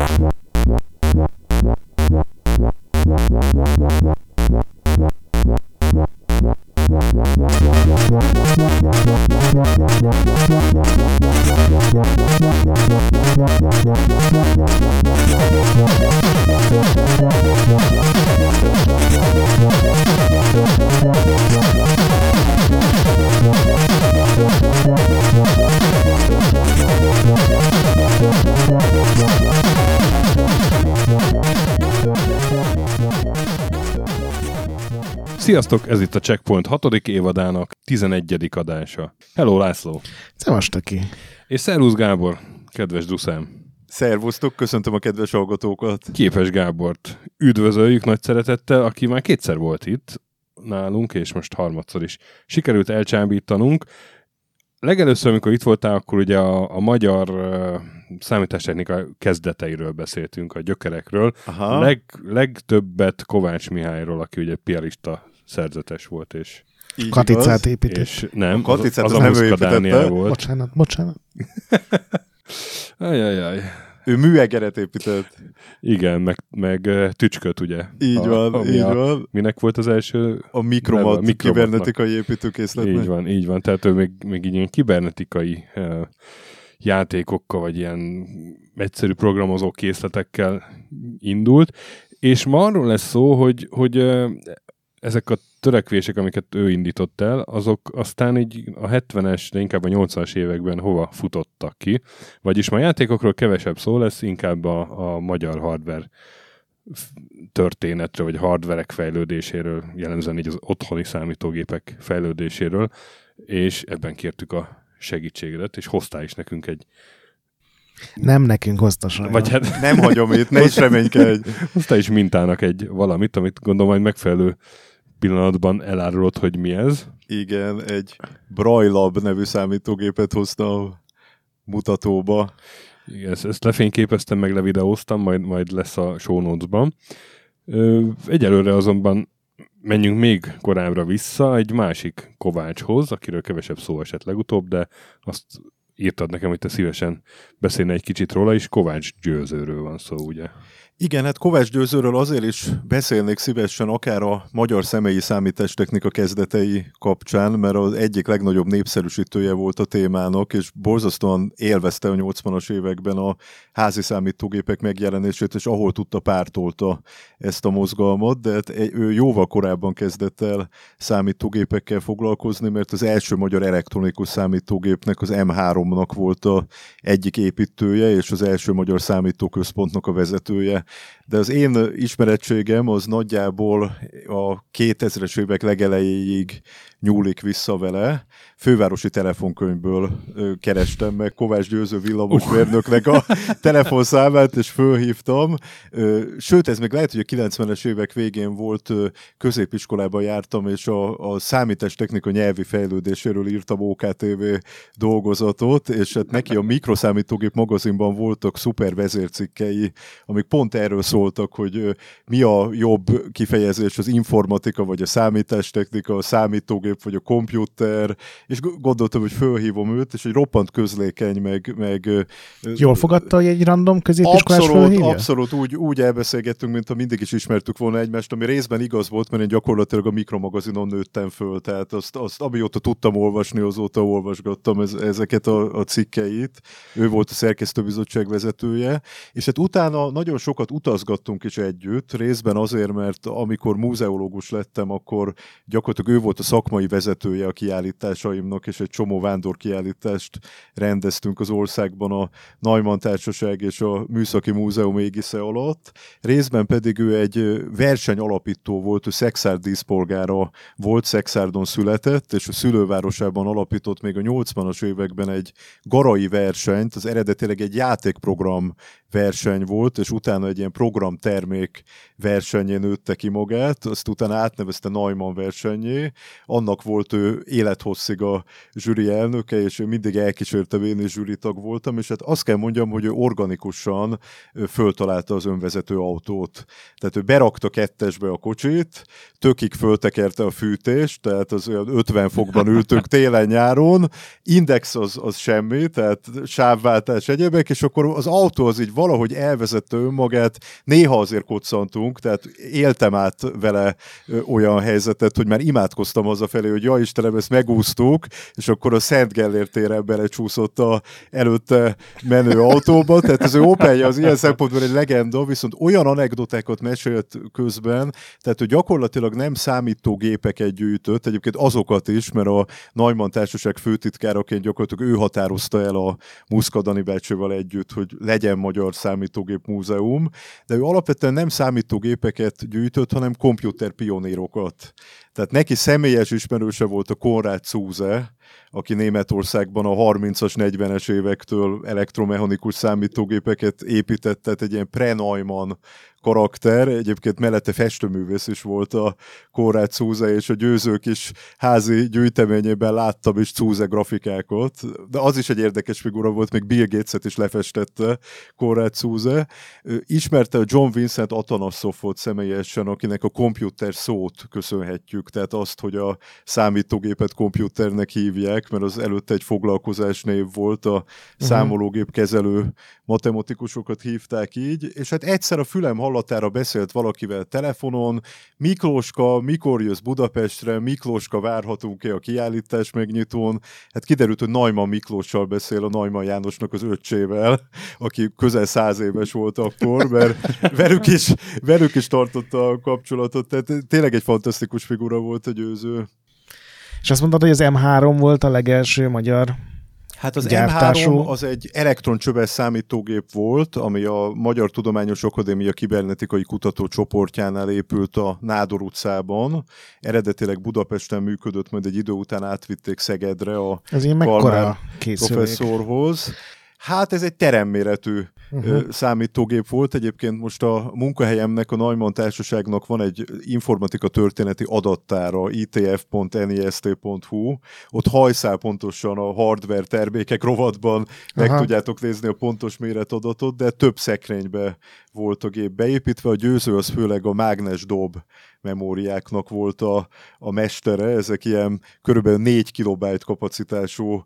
Yeah. Sziasztok, ez itt a Checkpoint 6. évadának 11. adása. Hello László! Szevastaki! És Szervusz Gábor, kedves Duszám! Szervusztok, köszöntöm a kedves hallgatókat! Képes Gábort üdvözöljük nagy szeretettel, aki már kétszer volt itt nálunk, és most harmadszor is sikerült elcsábítanunk. Legelőször, amikor itt voltál, akkor ugye a, a magyar uh, számítástechnika kezdeteiről beszéltünk, a gyökerekről. Aha. Leg, legtöbbet Kovács Mihályról, aki ugye piarista szerzetes volt, és így Katicát épített. És nem, a Katicát az, az, az, az nem ő volt. Bocsánat, bocsánat. Ajajaj. Ő műegeret épített. Igen, meg, meg tücsköt, ugye. Így a, van, így a, van. Minek volt az első? A mikromat, a kibernetikai építőkészletnek. Így van, így van. Tehát ő még, még így ilyen kibernetikai uh, játékokkal, vagy ilyen egyszerű programozó készletekkel indult, és ma arról lesz szó, hogy, hogy ezek a törekvések, amiket ő indított el, azok aztán így a 70-es, de inkább a 80-as években hova futottak ki. Vagyis ma a játékokról kevesebb szó lesz, inkább a, a magyar hardware történetről, vagy hardverek fejlődéséről, jellemzően így az otthoni számítógépek fejlődéséről, és ebben kértük a segítségedet, és hoztál is nekünk egy nem nekünk hozta sajnos. Vagy hát nem hagyom itt, ne is reménykedj. Hoztál is mintának egy valamit, amit gondolom, hogy megfelelő pillanatban elárulod, hogy mi ez. Igen, egy Braillab nevű számítógépet hozta a mutatóba. Igen, ezt, ezt lefényképeztem, meg levideóztam, majd, majd lesz a show notes-ban. Egyelőre azonban menjünk még korábbra vissza egy másik Kovácshoz, akiről kevesebb szó esett legutóbb, de azt írtad nekem, hogy te szívesen beszélne egy kicsit róla, és Kovács Győzőről van szó, ugye? Igen, hát Kovács Győzőről azért is beszélnék szívesen akár a magyar személyi számítástechnika kezdetei kapcsán, mert az egyik legnagyobb népszerűsítője volt a témának, és borzasztóan élvezte a 80-as években a házi számítógépek megjelenését, és ahol tudta pártolta ezt a mozgalmat, de hát ő jóval korábban kezdett el számítógépekkel foglalkozni, mert az első magyar elektronikus számítógépnek, az M3-nak volt a egyik építője, és az első magyar számítóközpontnak a vezetője de az én ismerettségem az nagyjából a 2000-es évek legelejéig nyúlik vissza vele. Fővárosi telefonkönyvből kerestem meg Kovács Győző villamosmérnöknek a telefonszámát, és fölhívtam. Sőt, ez még lehet, hogy a 90-es évek végén volt, középiskolában jártam, és a, a számítástechnika nyelvi fejlődéséről írtam OKTV dolgozatot, és hát neki a mikroszámítógép magazinban voltak szuper vezércikkei, amik pont erről szóltak, hogy mi a jobb kifejezés, az informatika, vagy a számítástechnika, a számítógép számítógép, vagy a komputer, és gondoltam, hogy fölhívom őt, és egy roppant közlékeny, meg... meg Jól fogadta, hogy egy random középiskolás Abszolút, fölhívja? abszolút úgy, úgy elbeszélgettünk, mint ha mindig is ismertük volna egymást, ami részben igaz volt, mert én gyakorlatilag a mikromagazinon nőttem föl, tehát azt, azt amióta tudtam olvasni, azóta olvasgattam ez, ezeket a, a cikkeit. Ő volt a szerkesztőbizottság vezetője, és hát utána nagyon sokat utazgattunk is együtt, részben azért, mert amikor múzeológus lettem, akkor gyakorlatilag ő volt a szakmai szakmai vezetője a kiállításaimnak, és egy csomó vándor kiállítást rendeztünk az országban a Neumann Társaság és a Műszaki Múzeum égisze alatt. Részben pedig ő egy verseny alapító volt, ő Szexárd díszpolgára volt, Szexárdon született, és a szülővárosában alapított még a 80-as években egy garai versenyt, az eredetileg egy játékprogram verseny volt, és utána egy ilyen programtermék versenyén nőtte ki magát, azt utána átnevezte Neumann versenyé, annak volt ő élethosszig a zsűri elnöke, és ő mindig elkísérte, én és tag voltam, és hát azt kell mondjam, hogy ő organikusan föltalálta az önvezető autót. Tehát ő berakta kettesbe a kocsit, tökig föltekerte a fűtést, tehát az olyan 50 fokban ültünk télen-nyáron, index az, az semmi, tehát sávváltás egyebek, és akkor az autó az így valahogy elvezette önmagát, néha azért koccantunk, tehát éltem át vele olyan helyzetet, hogy már imádkoztam az a felé, hogy ja Istenem, ezt megúsztuk, és akkor a Szent Gellért téren belecsúszott a előtte menő autóba, tehát az ő Opelje az ilyen szempontból egy legenda, viszont olyan anekdotákat mesélt közben, tehát hogy gyakorlatilag nem számítógépeket gyűjtött, egyébként azokat is, mert a Neumann Társaság főtitkáraként gyakorlatilag ő határozta el a Muszkadani bácsival együtt, hogy legyen magyar számítógép múzeum, de ő alapvetően nem számítógépeket gyűjtött, hanem komputerpionírokat. Tehát neki személyes ismerőse volt a Konrad Zuse, aki Németországban a 30-as, 40-es évektől elektromechanikus számítógépeket épített, tehát egy ilyen pre-Neumann karakter, egyébként mellette festőművész is volt a Konrad Cúze, és a győzők is házi gyűjteményében láttam is Cúze grafikákat, de az is egy érdekes figura volt, még Bill Gates-et is lefestette Konrad Cúze. Ismerte a John Vincent Atanasoffot személyesen, akinek a komputer szót köszönhetjük, tehát azt, hogy a számítógépet komputernek hívják, mert az előtte egy foglalkozás név volt, a uh-huh. számológép kezelő matematikusokat hívták így, és hát egyszer a fülem hallatára beszélt valakivel telefonon, Miklóska, mikor jössz Budapestre, Miklóska, várhatunk-e a kiállítás megnyitón? Hát kiderült, hogy Najman Miklóssal beszél a Najman Jánosnak az öccsével, aki közel száz éves volt akkor, mert velük is, velük is tartotta a kapcsolatot, tehát tényleg egy fantasztikus figura volt a győző. És azt mondtad, hogy az M3 volt a legelső magyar Hát az gyártású. M3 az egy elektroncsöves számítógép volt, ami a Magyar Tudományos Akadémia kibernetikai kutatócsoportjánál épült a Nádor utcában. Eredetileg Budapesten működött, majd egy idő után átvitték Szegedre a Ez professzorhoz. Hát ez egy teremméretű uh-huh. számítógép volt. Egyébként most a munkahelyemnek, a Neumann Társaságnak van egy informatika történeti adattára, itf.nist.hu. Ott hajszál pontosan a hardware termékek rovatban Aha. meg tudjátok nézni a pontos méretadatot, de több szekrénybe volt a gép beépítve. A győző az főleg a mágnes dob memóriáknak volt a, a mestere, ezek ilyen körülbelül 4 kilobájt kapacitású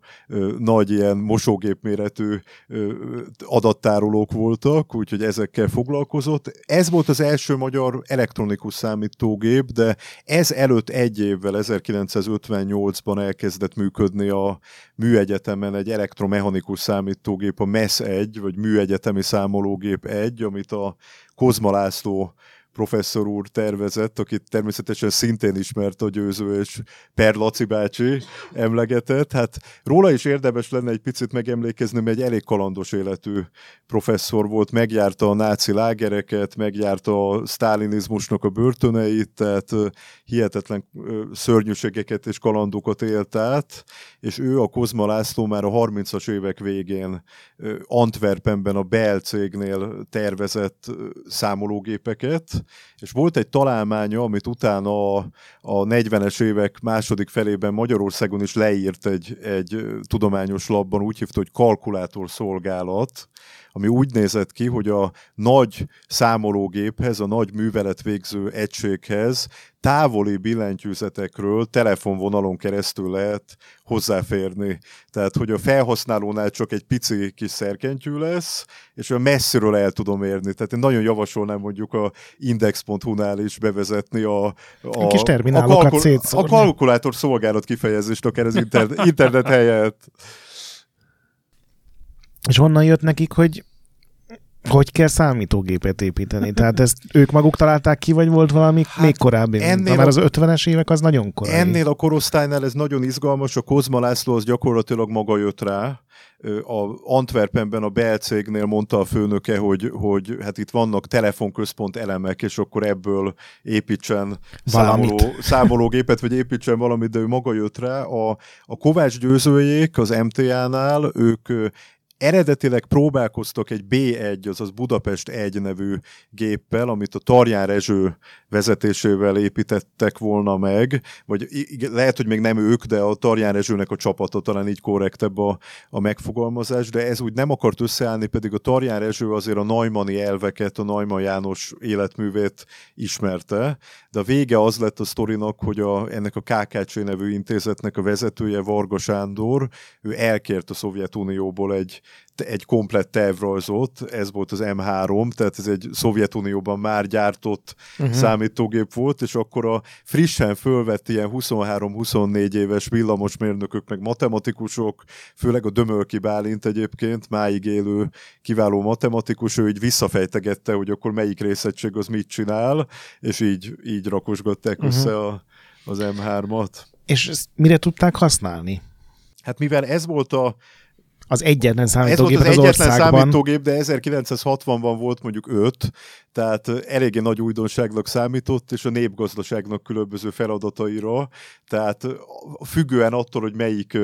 nagy ilyen mosógép méretű adattárolók voltak, úgyhogy ezekkel foglalkozott. Ez volt az első magyar elektronikus számítógép, de ez előtt egy évvel, 1958-ban elkezdett működni a műegyetemen egy elektromechanikus számítógép, a MES 1, vagy műegyetemi számológép 1, amit a Kozma László professzor úr tervezett, akit természetesen szintén ismert a győző és Per Laci bácsi emlegetett. Hát róla is érdemes lenne egy picit megemlékezni, mert egy elég kalandos életű professzor volt, megjárta a náci lágereket, megjárta a sztálinizmusnak a börtöneit, tehát hihetetlen szörnyűségeket és kalandokat élt át, és ő a Kozma László már a 30-as évek végén Antwerpenben a Bell cégnél tervezett számológépeket, és volt egy találmánya, amit utána a, a 40-es évek második felében Magyarországon is leírt egy, egy tudományos labban, úgy hívta, hogy kalkulátor szolgálat, ami úgy nézett ki, hogy a nagy számológéphez, a nagy műveletvégző egységhez távoli billentyűzetekről telefonvonalon keresztül lehet hozzáférni. Tehát, hogy a felhasználónál csak egy pici kis szerkentyű lesz, és a messziről el tudom érni. Tehát én nagyon javasolnám mondjuk a index.hu-nál is bevezetni a, a, a kis terminálokat a, kalkul- a kalkulátor szolgálat kifejezést akár az internet, internet helyett. És honnan jött nekik, hogy hogy kell számítógépet építeni? Tehát ezt ők maguk találták ki, vagy volt valami hát még korábbi? Ennél már az 50-es évek az nagyon korábbi. Ennél a korosztálynál ez nagyon izgalmas, a Kozma László az gyakorlatilag maga jött rá, a Antwerpenben a Bell cégnél mondta a főnöke, hogy, hogy hát itt vannak telefonközpont elemek, és akkor ebből építsen számoló, számológépet, vagy építsen valamit, de ő maga jött rá. A, a Kovács győzőjék az MTA-nál, ők eredetileg próbálkoztak egy B1, azaz Budapest 1 nevű géppel, amit a Tarján Rezső vezetésével építettek volna meg, vagy lehet, hogy még nem ők, de a Tarján Rezsőnek a csapata talán így korrektebb a, a megfogalmazás, de ez úgy nem akart összeállni, pedig a Tarján Rezső azért a Najmani elveket, a Najman János életművét ismerte, de a vége az lett a sztorinak, hogy a, ennek a KKC nevű intézetnek a vezetője Varga Sándor, ő elkért a Szovjetunióból egy egy komplett tervrajzot, ez volt az M3, tehát ez egy Szovjetunióban már gyártott uh-huh. számítógép volt, és akkor a frissen fölvett ilyen 23-24 éves villamosmérnökök, meg matematikusok, főleg a Dömölki Bálint egyébként, máig élő kiváló matematikus, ő így visszafejtegette, hogy akkor melyik részegység az mit csinál, és így, így rakosgatták uh-huh. össze a, az M3-at. És ezt mire tudták használni? Hát mivel ez volt a az egyetlen számítógép az, az egyetlen országban. számítógép, de 1960-ban volt mondjuk 5, tehát eléggé nagy újdonságnak számított, és a népgazdaságnak különböző feladataira, tehát függően attól, hogy melyik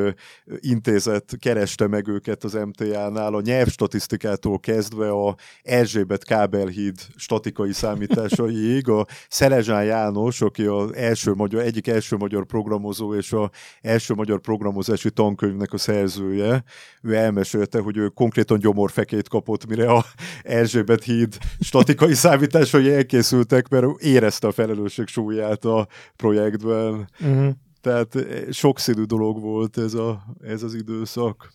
intézet kereste meg őket az MTA-nál, a nyelvstatisztikától kezdve a Erzsébet kábelhíd statikai számításaiig, a Szelezsán János, aki az első magyar, egyik első magyar programozó és a első magyar programozási tankönyvnek a szerzője, ő elmesélte, hogy ő konkrétan gyomorfekét kapott, mire a Erzsébet híd statikai számításai elkészültek, mert érezte a felelősség súlyát a projektben. Uh-huh. Tehát eh, sokszínű dolog volt ez, a, ez az időszak.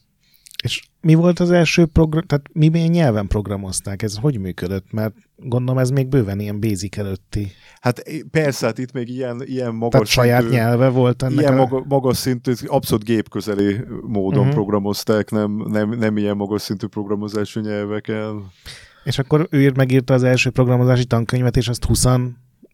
És mi volt az első program, tehát mi milyen nyelven programozták? Ez hogy működött? Mert gondolom ez még bőven ilyen basic előtti. Hát persze, hát itt még ilyen, ilyen magas Tehát saját szintű, nyelve volt ennek Ilyen a... maga, magas szintű, abszolút gépközeli módon uh-huh. programozták, nem, nem, nem ilyen magas szintű programozási nyelvekkel. És akkor ő megírta az első programozási tankönyvet, és azt 20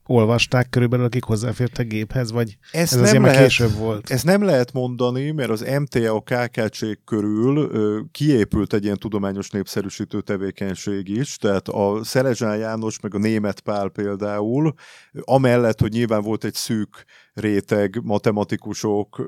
olvasták körülbelül, akik hozzáfértek géphez, vagy ezt ez nem azért lehet, később volt? Ezt nem lehet mondani, mert az MTA a KKC körül ö, kiépült egy ilyen tudományos népszerűsítő tevékenység is, tehát a Szelezsán János, meg a Német Pál például, amellett, hogy nyilván volt egy szűk réteg matematikusok,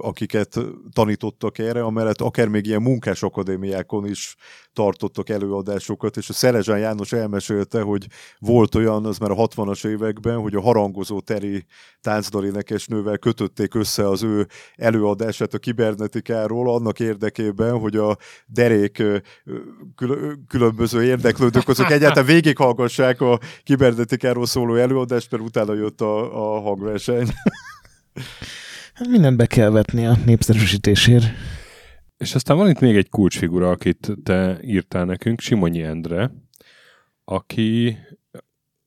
akiket tanítottak erre, amellett akár még ilyen munkás akadémiákon is tartottak előadásokat, és a Szerezsán János elmesélte, hogy volt olyan, az már a 60-as években, hogy a harangozó teri táncdalénekesnővel kötötték össze az ő előadását a kibernetikáról annak érdekében, hogy a derék különböző érdeklődők azok egyáltalán végighallgassák a kibernetikáról szóló előadást, mert utána jött a, a hangverseny. Hát mindent be kell vetni a népszerűsítésért. És aztán van itt még egy kulcsfigura, akit te írtál nekünk, Simonyi Endre, aki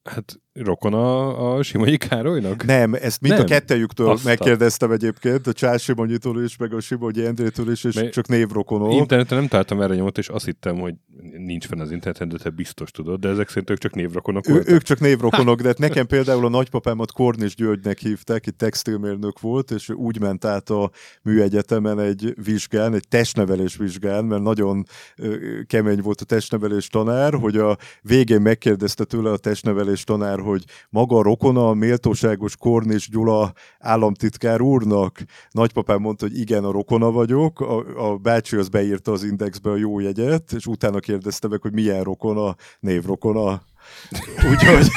hát rokon a, Simonyi Károlynak? Nem, ezt mind nem. a kettejüktől Aztán. megkérdeztem egyébként, a Csás Simonyitól is, meg a Simonyi Endrétől is, és Mert csak névrokonok. Interneten nem találtam erre nyomot, és azt hittem, hogy nincs fenn az interneten, de te biztos tudod, de ezek szerint ők csak névrokonok ő, Ők csak névrokonok, de hát nekem például a nagypapámat Kornis Györgynek hívták, itt textilmérnök volt, és úgy ment át a műegyetemen egy vizsgán, egy testnevelés vizsgán, mert nagyon kemény volt a testnevelés tanár, hogy a végén megkérdezte tőle a testnevelés tanár, hogy maga a rokona a méltóságos Kornis Gyula államtitkár úrnak. Nagypapám mondta, hogy igen, a rokona vagyok, a, a bácsi az beírta az indexbe a jó jegyet, és utána kérdezte meg, hogy milyen rokona, névrokona. Úgyhogy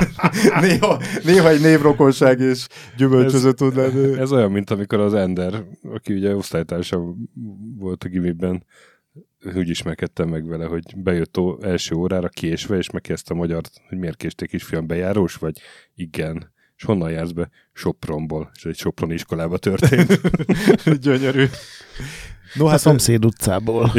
néha, néha egy névrokonság és gyümölcsöző tud lenni. Ez olyan, mint amikor az Ender, aki ugye osztálytársam volt a gimiben, úgy ismerkedtem meg vele, hogy bejött ó, első órára késve, és megkezdte a magyar, hogy miért késték isfiam, bejárós vagy? Igen. És honnan jársz be? Sopronból. És egy Soproni iskolába történt. Gyönyörű. No, hát a szomszéd utcából.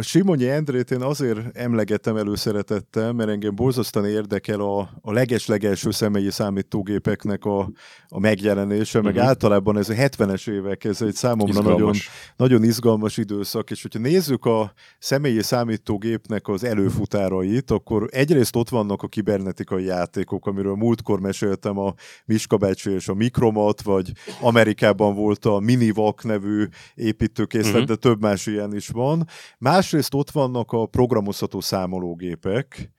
A Simonyi Endrét én azért emlegettem előszeretettel, mert engem borzasztóan érdekel a, a leges-legelső személyi számítógépeknek a, a megjelenése, uh-huh. meg mhm. általában ez a 70-es évek, ez egy számomra nagyon, nagyon izgalmas időszak, és hogyha nézzük a személyi számítógépnek az előfutárait, akkor egyrészt ott vannak a kibernetikai játékok, amiről múltkor meséltem a Miska bácsi és a Mikromat, vagy Amerikában volt a Minivac nevű építőkészlet, uh-huh. de több más ilyen is van. Másrészt ott vannak a programozható számológépek,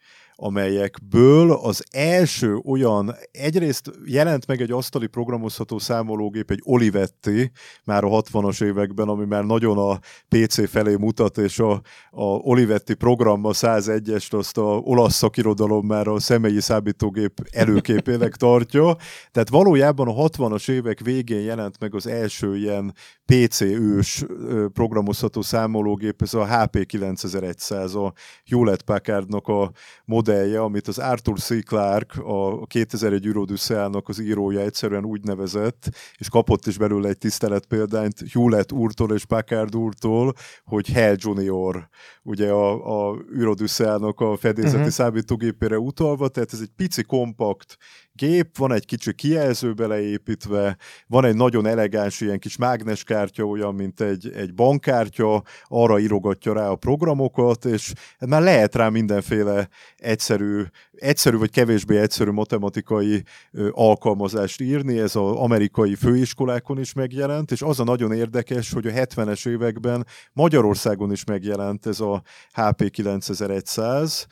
amelyekből az első olyan, egyrészt jelent meg egy asztali programozható számológép, egy Olivetti, már a 60-as években, ami már nagyon a PC felé mutat, és a, a Olivetti programma 101-est azt a olasz szakirodalom már a személyi számítógép előképének tartja. Tehát valójában a 60-as évek végén jelent meg az első ilyen PC ős programozható számológép, ez a HP 9100, a Hewlett Packardnak a modellje, amit az Arthur C. Clarke, a 2001 Eurodüsszeának az írója egyszerűen úgy nevezett, és kapott is belőle egy tisztelet példányt Hewlett úrtól és Packard úrtól, hogy Hell Junior, ugye a, a Eurodüsszeának a fedélzeti uh-huh. számítógépére utalva, tehát ez egy pici kompakt gép, van egy kicsi kijelző beleépítve, van egy nagyon elegáns ilyen kis mágneskártya, olyan, mint egy, egy bankkártya, arra írogatja rá a programokat, és hát már lehet rá mindenféle egyszerű, egyszerű vagy kevésbé egyszerű matematikai alkalmazást írni, ez az amerikai főiskolákon is megjelent, és az a nagyon érdekes, hogy a 70-es években Magyarországon is megjelent ez a HP 9100,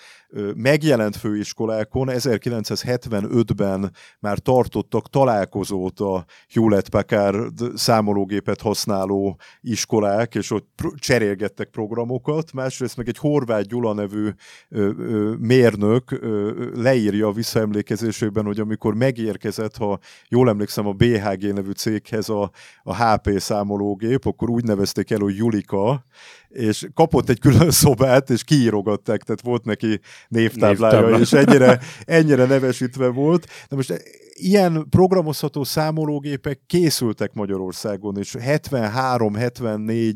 megjelent főiskolákon 1975-ben már tartottak találkozót a Hewlett Packard számológépet használó iskolák, és ott cserélgettek programokat, másrészt meg egy Horváth Gyula nevű mérnök leírja a visszaemlékezésében, hogy amikor megérkezett, ha jól emlékszem, a BHG nevű céghez a, a HP számológép, akkor úgy nevezték el, hogy Julika, és kapott egy külön szobát, és kiírogatták, tehát volt neki névtáblája, Névtáblá. és ennyire, ennyire nevesítve volt. De most ilyen programozható számológépek készültek Magyarországon, és 73-74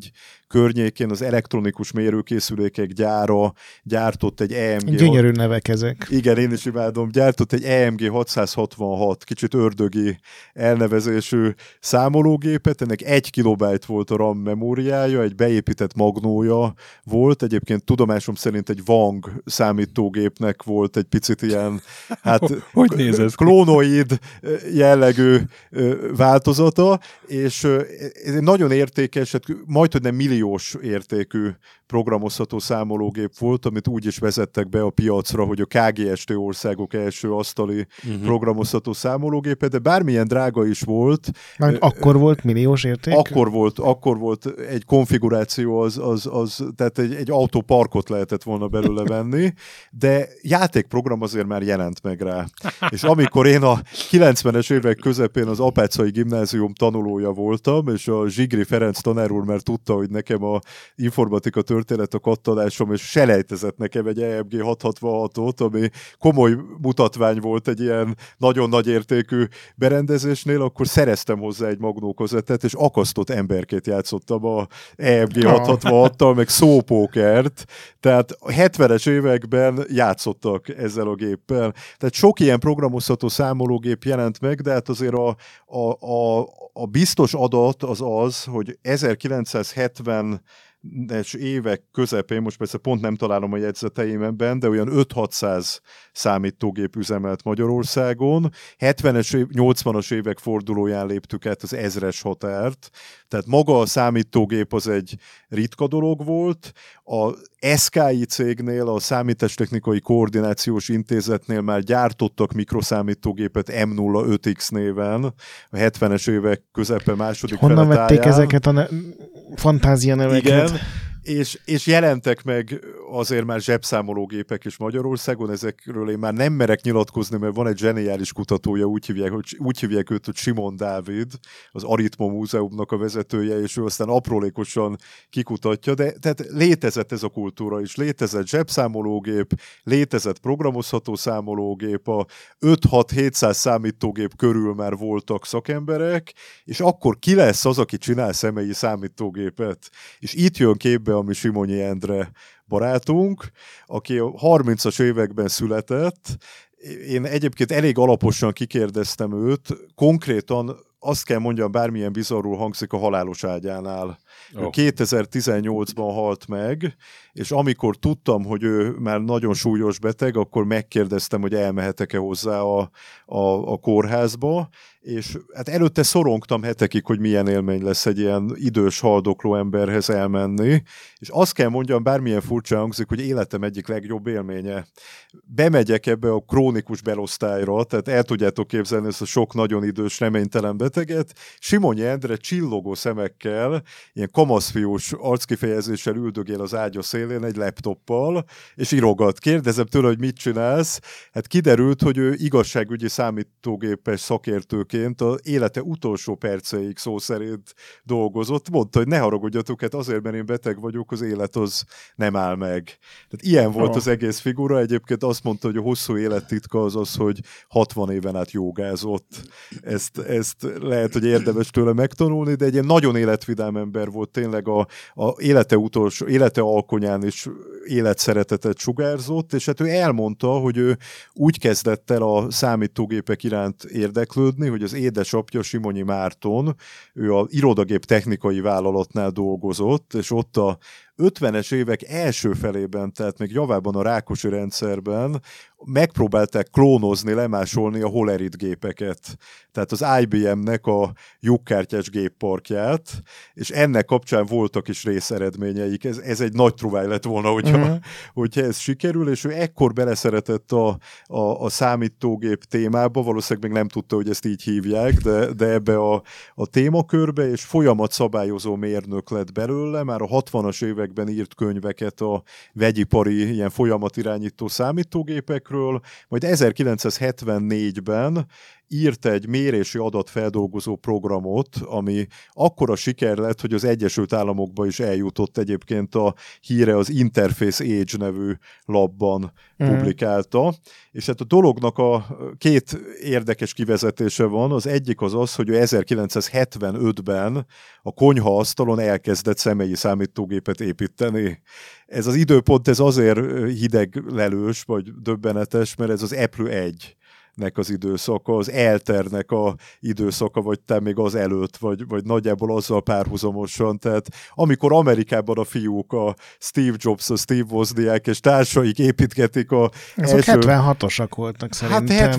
környékén az elektronikus mérőkészülékek gyára gyártott egy EMG... Gyönyörű nevek ezek. Igen, én is imádom. Gyártott egy EMG 666, kicsit ördögi elnevezésű számológépet, ennek egy kilobájt volt a RAM memóriája, egy beépített magnója volt, egyébként tudomásom szerint egy Wang számítógépnek volt egy picit ilyen, hát hogy néz ez klónoid jellegű változata, és ez egy nagyon értékes, hát majd, hogy nem millió milliós értékű programozható számológép volt, amit úgy is vezettek be a piacra, hogy a KGST országok első asztali uh-huh. programozható számológépe, de bármilyen drága is volt. Már akkor volt milliós érték? Akkor volt, akkor volt egy konfiguráció, az, az, az tehát egy, egy autóparkot lehetett volna belőle venni, de játékprogram azért már jelent meg rá. És amikor én a 90-es évek közepén az Apácai Gimnázium tanulója voltam, és a Zsigri Ferenc tanár úr már tudta, hogy nekem a informatika történet a kattalásom, és selejtezett nekem egy EMG 666-ot, ami komoly mutatvány volt egy ilyen nagyon nagy értékű berendezésnél, akkor szereztem hozzá egy magnókozetet, és akasztott emberkét játszottam a EMG 666-tal, meg szópókert, tehát a 70-es években játszottak ezzel a géppel. Tehát sok ilyen programozható számológép jelent meg, de hát azért a, a, a, a biztos adat az az, hogy 1970 es évek közepén, most persze pont nem találom a jegyzeteimben, de olyan 5-600 számítógép üzemelt Magyarországon. 70-es, 80-as évek fordulóján léptük át az ezres határt, tehát maga a számítógép az egy ritka dolog volt. A SKI cégnél, a Számítástechnikai Koordinációs Intézetnél már gyártottak mikroszámítógépet M05X néven, a 70-es évek közepe második Honnan vették ezeket a ne- fantázia neveket? Igen, és, és jelentek meg azért már zsebszámológépek is Magyarországon, ezekről én már nem merek nyilatkozni, mert van egy zseniális kutatója, úgy hívják, hogy, úgy hívják őt, hogy Simon Dávid, az Aritma Múzeumnak a vezetője, és ő aztán aprólékosan kikutatja, de tehát létezett ez a kultúra is, létezett zsebszámológép, létezett programozható számológép, a 5-6-700 számítógép körül már voltak szakemberek, és akkor ki lesz az, aki csinál személyi számítógépet? És itt jön képbe a mi Simonyi Endre barátunk, aki a 30-as években született, én egyébként elég alaposan kikérdeztem őt, konkrétan azt kell mondjam, bármilyen bizarrul hangzik a halálos ágyánál. Oh. 2018-ban halt meg, és amikor tudtam, hogy ő már nagyon súlyos beteg, akkor megkérdeztem, hogy elmehetek-e hozzá a, a, a kórházba, és hát előtte szorongtam hetekig, hogy milyen élmény lesz egy ilyen idős haldokló emberhez elmenni, és azt kell mondjam, bármilyen furcsa hangzik, hogy életem egyik legjobb élménye. Bemegyek ebbe a krónikus belosztályra, tehát el tudjátok képzelni ezt a sok nagyon idős, reménytelen beteget, Simonyi Endre csillogó szemekkel, ilyen kamaszfiús arckifejezéssel üldögél az ágya szélén egy laptoppal, és írogat. Kérdezem tőle, hogy mit csinálsz. Hát kiderült, hogy ő igazságügyi számítógépes szakértőként a élete utolsó perceig szó szerint dolgozott. Mondta, hogy ne haragudjatok, hát azért, mert én beteg vagyok, az élet az nem áll meg. Tehát ilyen volt oh. az egész figura. Egyébként azt mondta, hogy a hosszú élettitka az az, hogy 60 éven át jogázott. Ezt, ezt lehet, hogy érdemes tőle megtanulni, de egy ilyen nagyon életvidám ember volt tényleg a, a élete utolsó, élete alkonyán is életszeretetet sugárzott, és hát ő elmondta, hogy ő úgy kezdett el a számítógépek iránt érdeklődni, hogy az édesapja Simonyi Márton, ő a irodagép technikai vállalatnál dolgozott, és ott a 50-es évek első felében, tehát még javában a Rákosi rendszerben megpróbálták klónozni, lemásolni a Holerit gépeket. Tehát az IBM-nek a lyukkártyás gépparkját, és ennek kapcsán voltak is részeredményeik. Ez, ez egy nagy truváj lett volna, hogyha, uh-huh. hogyha ez sikerül, és ő ekkor beleszeretett a, a, a számítógép témába, valószínűleg még nem tudta, hogy ezt így hívják, de, de ebbe a, a témakörbe, és folyamat szabályozó mérnök lett belőle, már a 60-as években írt könyveket a vegyipari ilyen folyamatirányító számítógépek ezekről, majd 1974-ben írt egy mérési adatfeldolgozó programot, ami akkora siker lett, hogy az Egyesült Államokba is eljutott egyébként a híre az Interface Age nevű labban mm. publikálta. És hát a dolognak a két érdekes kivezetése van. Az egyik az az, hogy ő 1975-ben a konyha asztalon elkezdett személyi számítógépet építeni. Ez az időpont ez azért hideg lelős, vagy döbbenetes, mert ez az Apple 1 nek az időszaka, az Elternek a időszaka, vagy te még az előtt, vagy, vagy nagyjából azzal párhuzamosan. Tehát amikor Amerikában a fiúk, a Steve Jobs, a Steve Wozniak és társaik építgetik a Ezek első... 76-osak voltak hát szerintem. Hát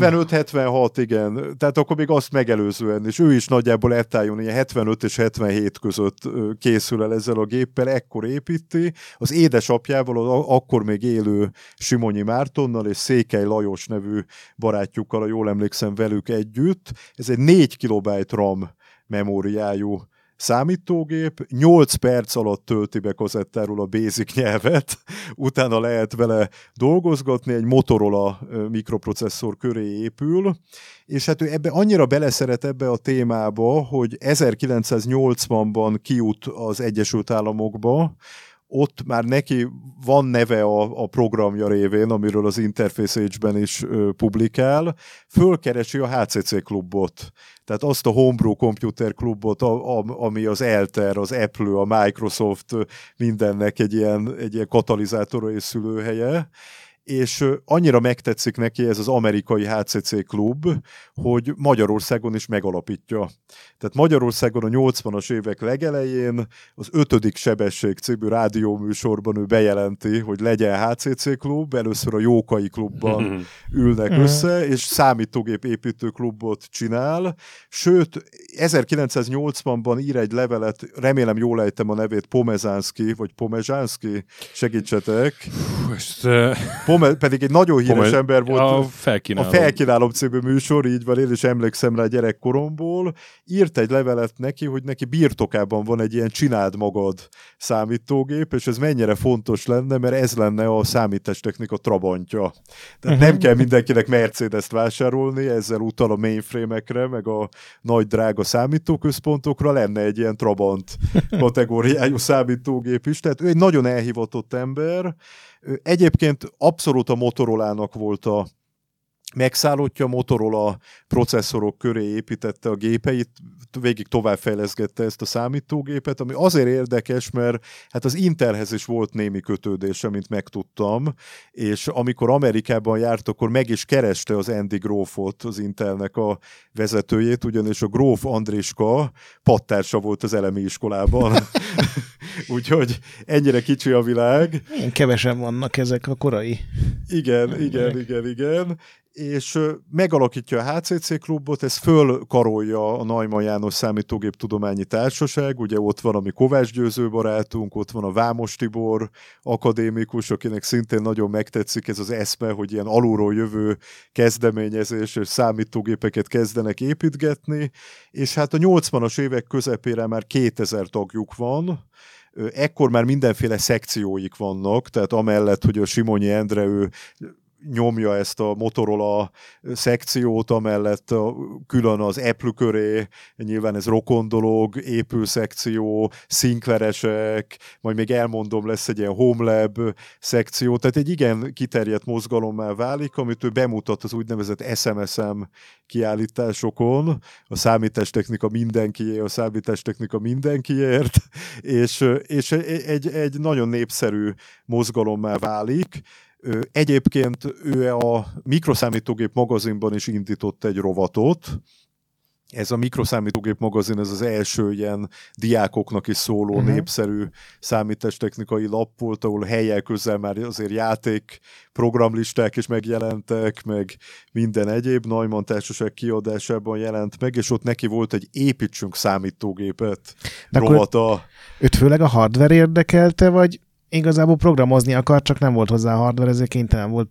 75-76, igen. Tehát akkor még azt megelőzően, és ő is nagyjából etájon ilyen 75 és 77 között készül el ezzel a géppel, ekkor építi. Az édesapjával, akkor még élő Simonyi Mártonnal és Székely Lajos nevű barátjuk fiúkkal, ha jól emlékszem velük együtt. Ez egy 4 kilobájt RAM memóriájú számítógép, 8 perc alatt tölti be kazettáról a basic nyelvet, utána lehet vele dolgozgatni, egy Motorola mikroprocesszor köré épül, és hát ő ebbe annyira beleszeret ebbe a témába, hogy 1980-ban kijut az Egyesült Államokba, ott már neki van neve a, a programja révén, amiről az Interface Age-ben is ö, publikál, fölkeresi a HCC klubot, tehát azt a Homebrew Computer klubot, a, a, ami az Elter, az Apple, a Microsoft mindennek egy ilyen, egy ilyen katalizátora és szülőhelye, és annyira megtetszik neki ez az amerikai HCC klub, hogy Magyarországon is megalapítja. Tehát Magyarországon a 80-as évek legelején az ötödik sebesség című rádióműsorban ő bejelenti, hogy legyen HCC klub, először a Jókai klubban ülnek mhm. össze, és számítógép építő klubot csinál, sőt 1980-ban ír egy levelet, remélem jól ejtem a nevét, Pomezánszki, vagy Pomezsánszki, segítsetek. Most, uh... Pome, pedig egy nagyon híres Pome, ember volt. A felkínálom. A felkínálom című műsor, így van, én is emlékszem rá gyerekkoromból. Írt egy levelet neki, hogy neki birtokában van egy ilyen csináld magad számítógép, és ez mennyire fontos lenne, mert ez lenne a számítástechnika trabantja. Tehát uh-huh. nem kell mindenkinek Mercedes-t vásárolni, ezzel utal a mainframe-ekre, meg a nagy drága számítóközpontokra lenne egy ilyen trabant kategóriájú számítógép is. Tehát ő egy nagyon elhivatott ember, Egyébként abszolút a Motorola-nak volt a megszállottja, Motorola processzorok köré építette a gépeit, végig továbbfejleszgette ezt a számítógépet, ami azért érdekes, mert hát az Intelhez is volt némi kötődése, mint megtudtam, és amikor Amerikában járt, akkor meg is kereste az Andy Grófot, az Intelnek a vezetőjét, ugyanis a Gróf Andriska pattársa volt az elemi iskolában. Úgyhogy ennyire kicsi a világ. Milyen kevesen vannak ezek a korai. Igen, igen, igen, igen és megalakítja a HCC klubot, ez fölkarolja a Najman János Számítógép Tudományi Társaság, ugye ott van a mi Kovács Győző barátunk, ott van a Vámos Tibor akadémikus, akinek szintén nagyon megtetszik ez az eszme, hogy ilyen alulról jövő kezdeményezés és számítógépeket kezdenek építgetni, és hát a 80-as évek közepére már 2000 tagjuk van, ekkor már mindenféle szekcióik vannak, tehát amellett, hogy a Simonyi Endre ő nyomja ezt a Motorola szekciót, amellett a, külön az Apple köré, nyilván ez rokon dolog, épül szekció, szinkleresek, majd még elmondom, lesz egy ilyen HomeLab szekció, tehát egy igen kiterjedt mozgalommá válik, amit ő bemutat az úgynevezett SMSM kiállításokon, a számítástechnika mindenkié, a számítástechnika mindenkiért, és, és egy, egy nagyon népszerű mozgalommá válik, Egyébként ő a mikroszámítógép magazinban is indított egy rovatot, ez a mikroszámítógép magazin, ez az első ilyen diákoknak is szóló uh-huh. népszerű számítástechnikai lap volt, ahol helyel közel már azért játék programlisták is megjelentek, meg minden egyéb Neumann társaság kiadásában jelent meg, és ott neki volt egy építsünk számítógépet De rovata. Őt főleg a hardware érdekelte, vagy igazából programozni akar, csak nem volt hozzá hardware, ezért kénytelen volt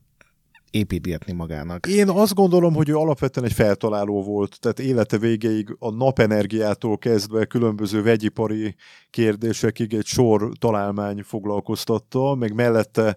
építgetni magának. Én azt gondolom, hogy ő alapvetően egy feltaláló volt, tehát élete végéig a napenergiától kezdve különböző vegyipari kérdésekig egy sor találmány foglalkoztatta, meg mellette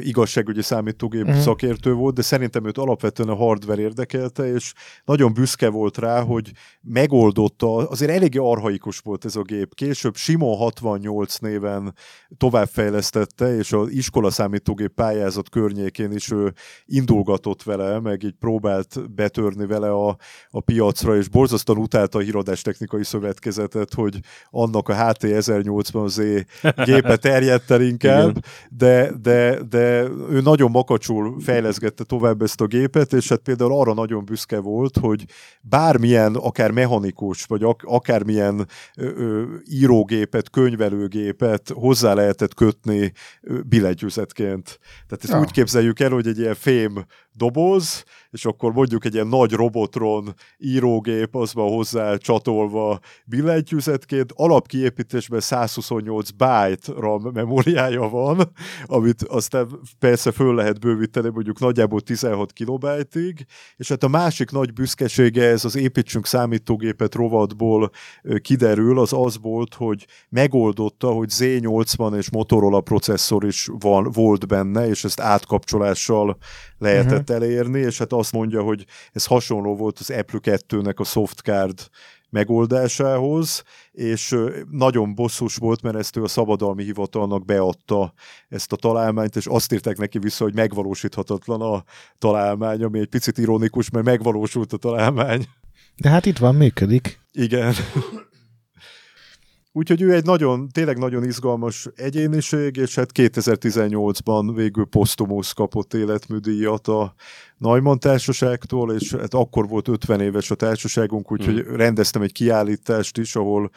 igazságügyi számítógép uh-huh. szakértő volt, de szerintem őt alapvetően a hardware érdekelte, és nagyon büszke volt rá, hogy megoldotta, azért eléggé arhaikus volt ez a gép. Később Simon 68 néven továbbfejlesztette, és az iskola számítógép pályázat környékén is ő indulgatott vele, meg így próbált betörni vele a, a piacra, és borzasztóan utálta a híradás technikai szövetkezetet, hogy annak a HT 1080Z gépe terjedt el inkább, de, de, de ő nagyon makacsul fejleszgette tovább ezt a gépet, és hát például arra nagyon büszke volt, hogy bármilyen, akár mechanikus, vagy ak- akármilyen ö, ö, írógépet, könyvelőgépet hozzá lehetett kötni billentyűzetként. Tehát ezt ja. úgy képzeljük el, hogy egy ilyen fém doboz, és akkor mondjuk egy ilyen nagy robotron írógép, az van hozzá csatolva billentyűzetként, alapkiépítésben 128 byte RAM memóriája van, amit aztán persze föl lehet bővíteni mondjuk nagyjából 16 kilobájtig, és hát a másik nagy büszkesége ez az építsünk számítógépet rovatból kiderül, az az volt, hogy megoldotta, hogy Z80 és Motorola processzor is van, volt benne, és ezt átkapcsolással lehetett uh-huh. Elérni, és hát azt mondja, hogy ez hasonló volt az Apple 2-nek a softcard megoldásához, és nagyon bosszus volt, mert ezt ő a szabadalmi hivatalnak beadta ezt a találmányt, és azt írták neki vissza, hogy megvalósíthatatlan a találmány, ami egy picit ironikus, mert megvalósult a találmány. De hát itt van, működik. Igen. Úgyhogy ő egy nagyon, tényleg nagyon izgalmas egyéniség, és hát 2018-ban végül posztumusz kapott életműdíjat a Neumann társaságtól, és hát akkor volt 50 éves a társaságunk, úgyhogy mm. rendeztem egy kiállítást is, ahol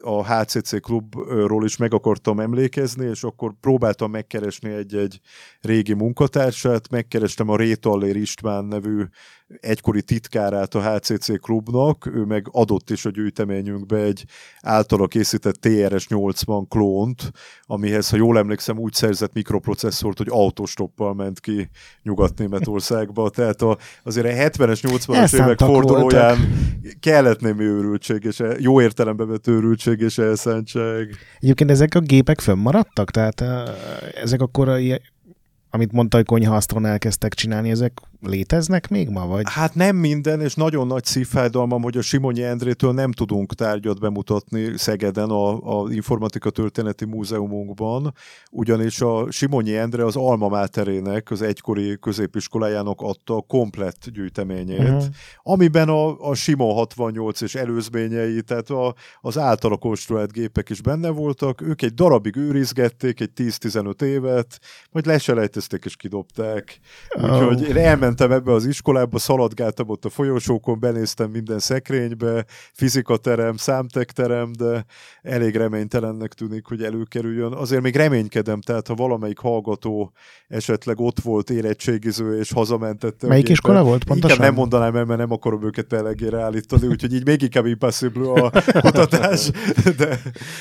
a HCC klubról is meg akartam emlékezni, és akkor próbáltam megkeresni egy-egy régi munkatársát, megkerestem a Rétallér István nevű egykori titkárát a HCC klubnak, ő meg adott is a gyűjteményünkbe egy általa készített TRS-80 klónt, amihez, ha jól emlékszem, úgy szerzett mikroprocesszort, hogy autostoppal ment ki Nyugat-Németországba, tehát a, azért a 70-es, 80-as évek fordulóján voltak. kellett némi őrültség, és jó értelembe vett őrültség és elszántság. Egyébként ezek a gépek fönnmaradtak? Tehát ezek akkor amit mondta, hogy konyhaasztalon elkezdtek csinálni, ezek léteznek még ma? Vagy? Hát nem minden, és nagyon nagy szívfájdalmam, hogy a Simonyi Endrétől nem tudunk tárgyat bemutatni Szegeden, a, a Informatika Történeti Múzeumunkban, ugyanis a Simonyi Endre az Alma Máterének, az egykori középiskolájának adta a komplett gyűjteményét, uh-huh. amiben a, a Simon 68 és előzményei, tehát a, az általa konstruált gépek is benne voltak, ők egy darabig őrizgették, egy 10-15 évet, majd leselejtezték és kidobták. Úgyhogy oh. én elmentem ebbe az iskolába, szaladgáltam ott a folyosókon, benéztem minden szekrénybe, fizikaterem, számtekterem, de elég reménytelennek tűnik, hogy előkerüljön. Azért még reménykedem, tehát ha valamelyik hallgató esetleg ott volt érettségiző és hazamentette. Melyik iskola volt pontosan? Inkább nem mondanám el, mert nem akarom őket pelegére állítani, úgyhogy így még inkább impossible a kutatás. De...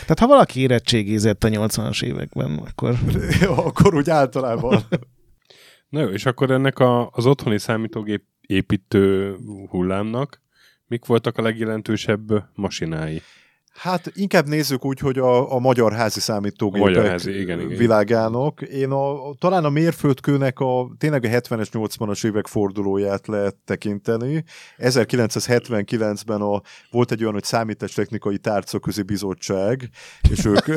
Tehát ha valaki érettségizett a 80-as években, akkor... akkor úgy általában. Na jó, és akkor ennek a, az otthoni számítógép építő hullámnak mik voltak a legjelentősebb masinái? Hát inkább nézzük úgy, hogy a, a magyar házi számítógépek magyar házi, igen, igen. világának. Én a, talán a mérföldkőnek a tényleg a 70-es, 80-as évek fordulóját lehet tekinteni. 1979-ben a, volt egy olyan, hogy számítástechnikai tárcaközi bizottság, és ők,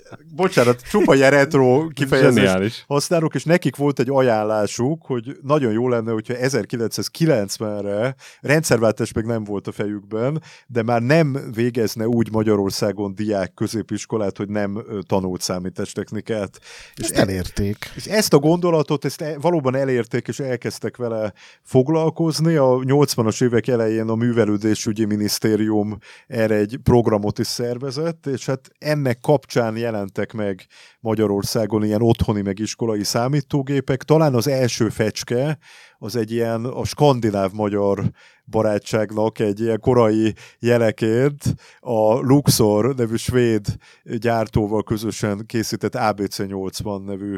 bocsánat, csupa ilyen retro kifejezést használok, és nekik volt egy ajánlásuk, hogy nagyon jó lenne, hogyha 1990-re rendszerváltás még nem volt a fejükben, de már nem végezne úgy úgy Magyarországon diák középiskolát, hogy nem tanult számítástechnikát. Ezt és elérték. E, és ezt a gondolatot, ezt e, valóban elérték, és elkezdtek vele foglalkozni. A 80-as évek elején a Művelődésügyi Minisztérium erre egy programot is szervezett, és hát ennek kapcsán jelentek meg Magyarországon ilyen otthoni meg iskolai számítógépek. Talán az első fecske, az egy ilyen a skandináv-magyar barátságnak egy ilyen korai jeleként a Luxor nevű svéd gyártóval közösen készített ABC80 nevű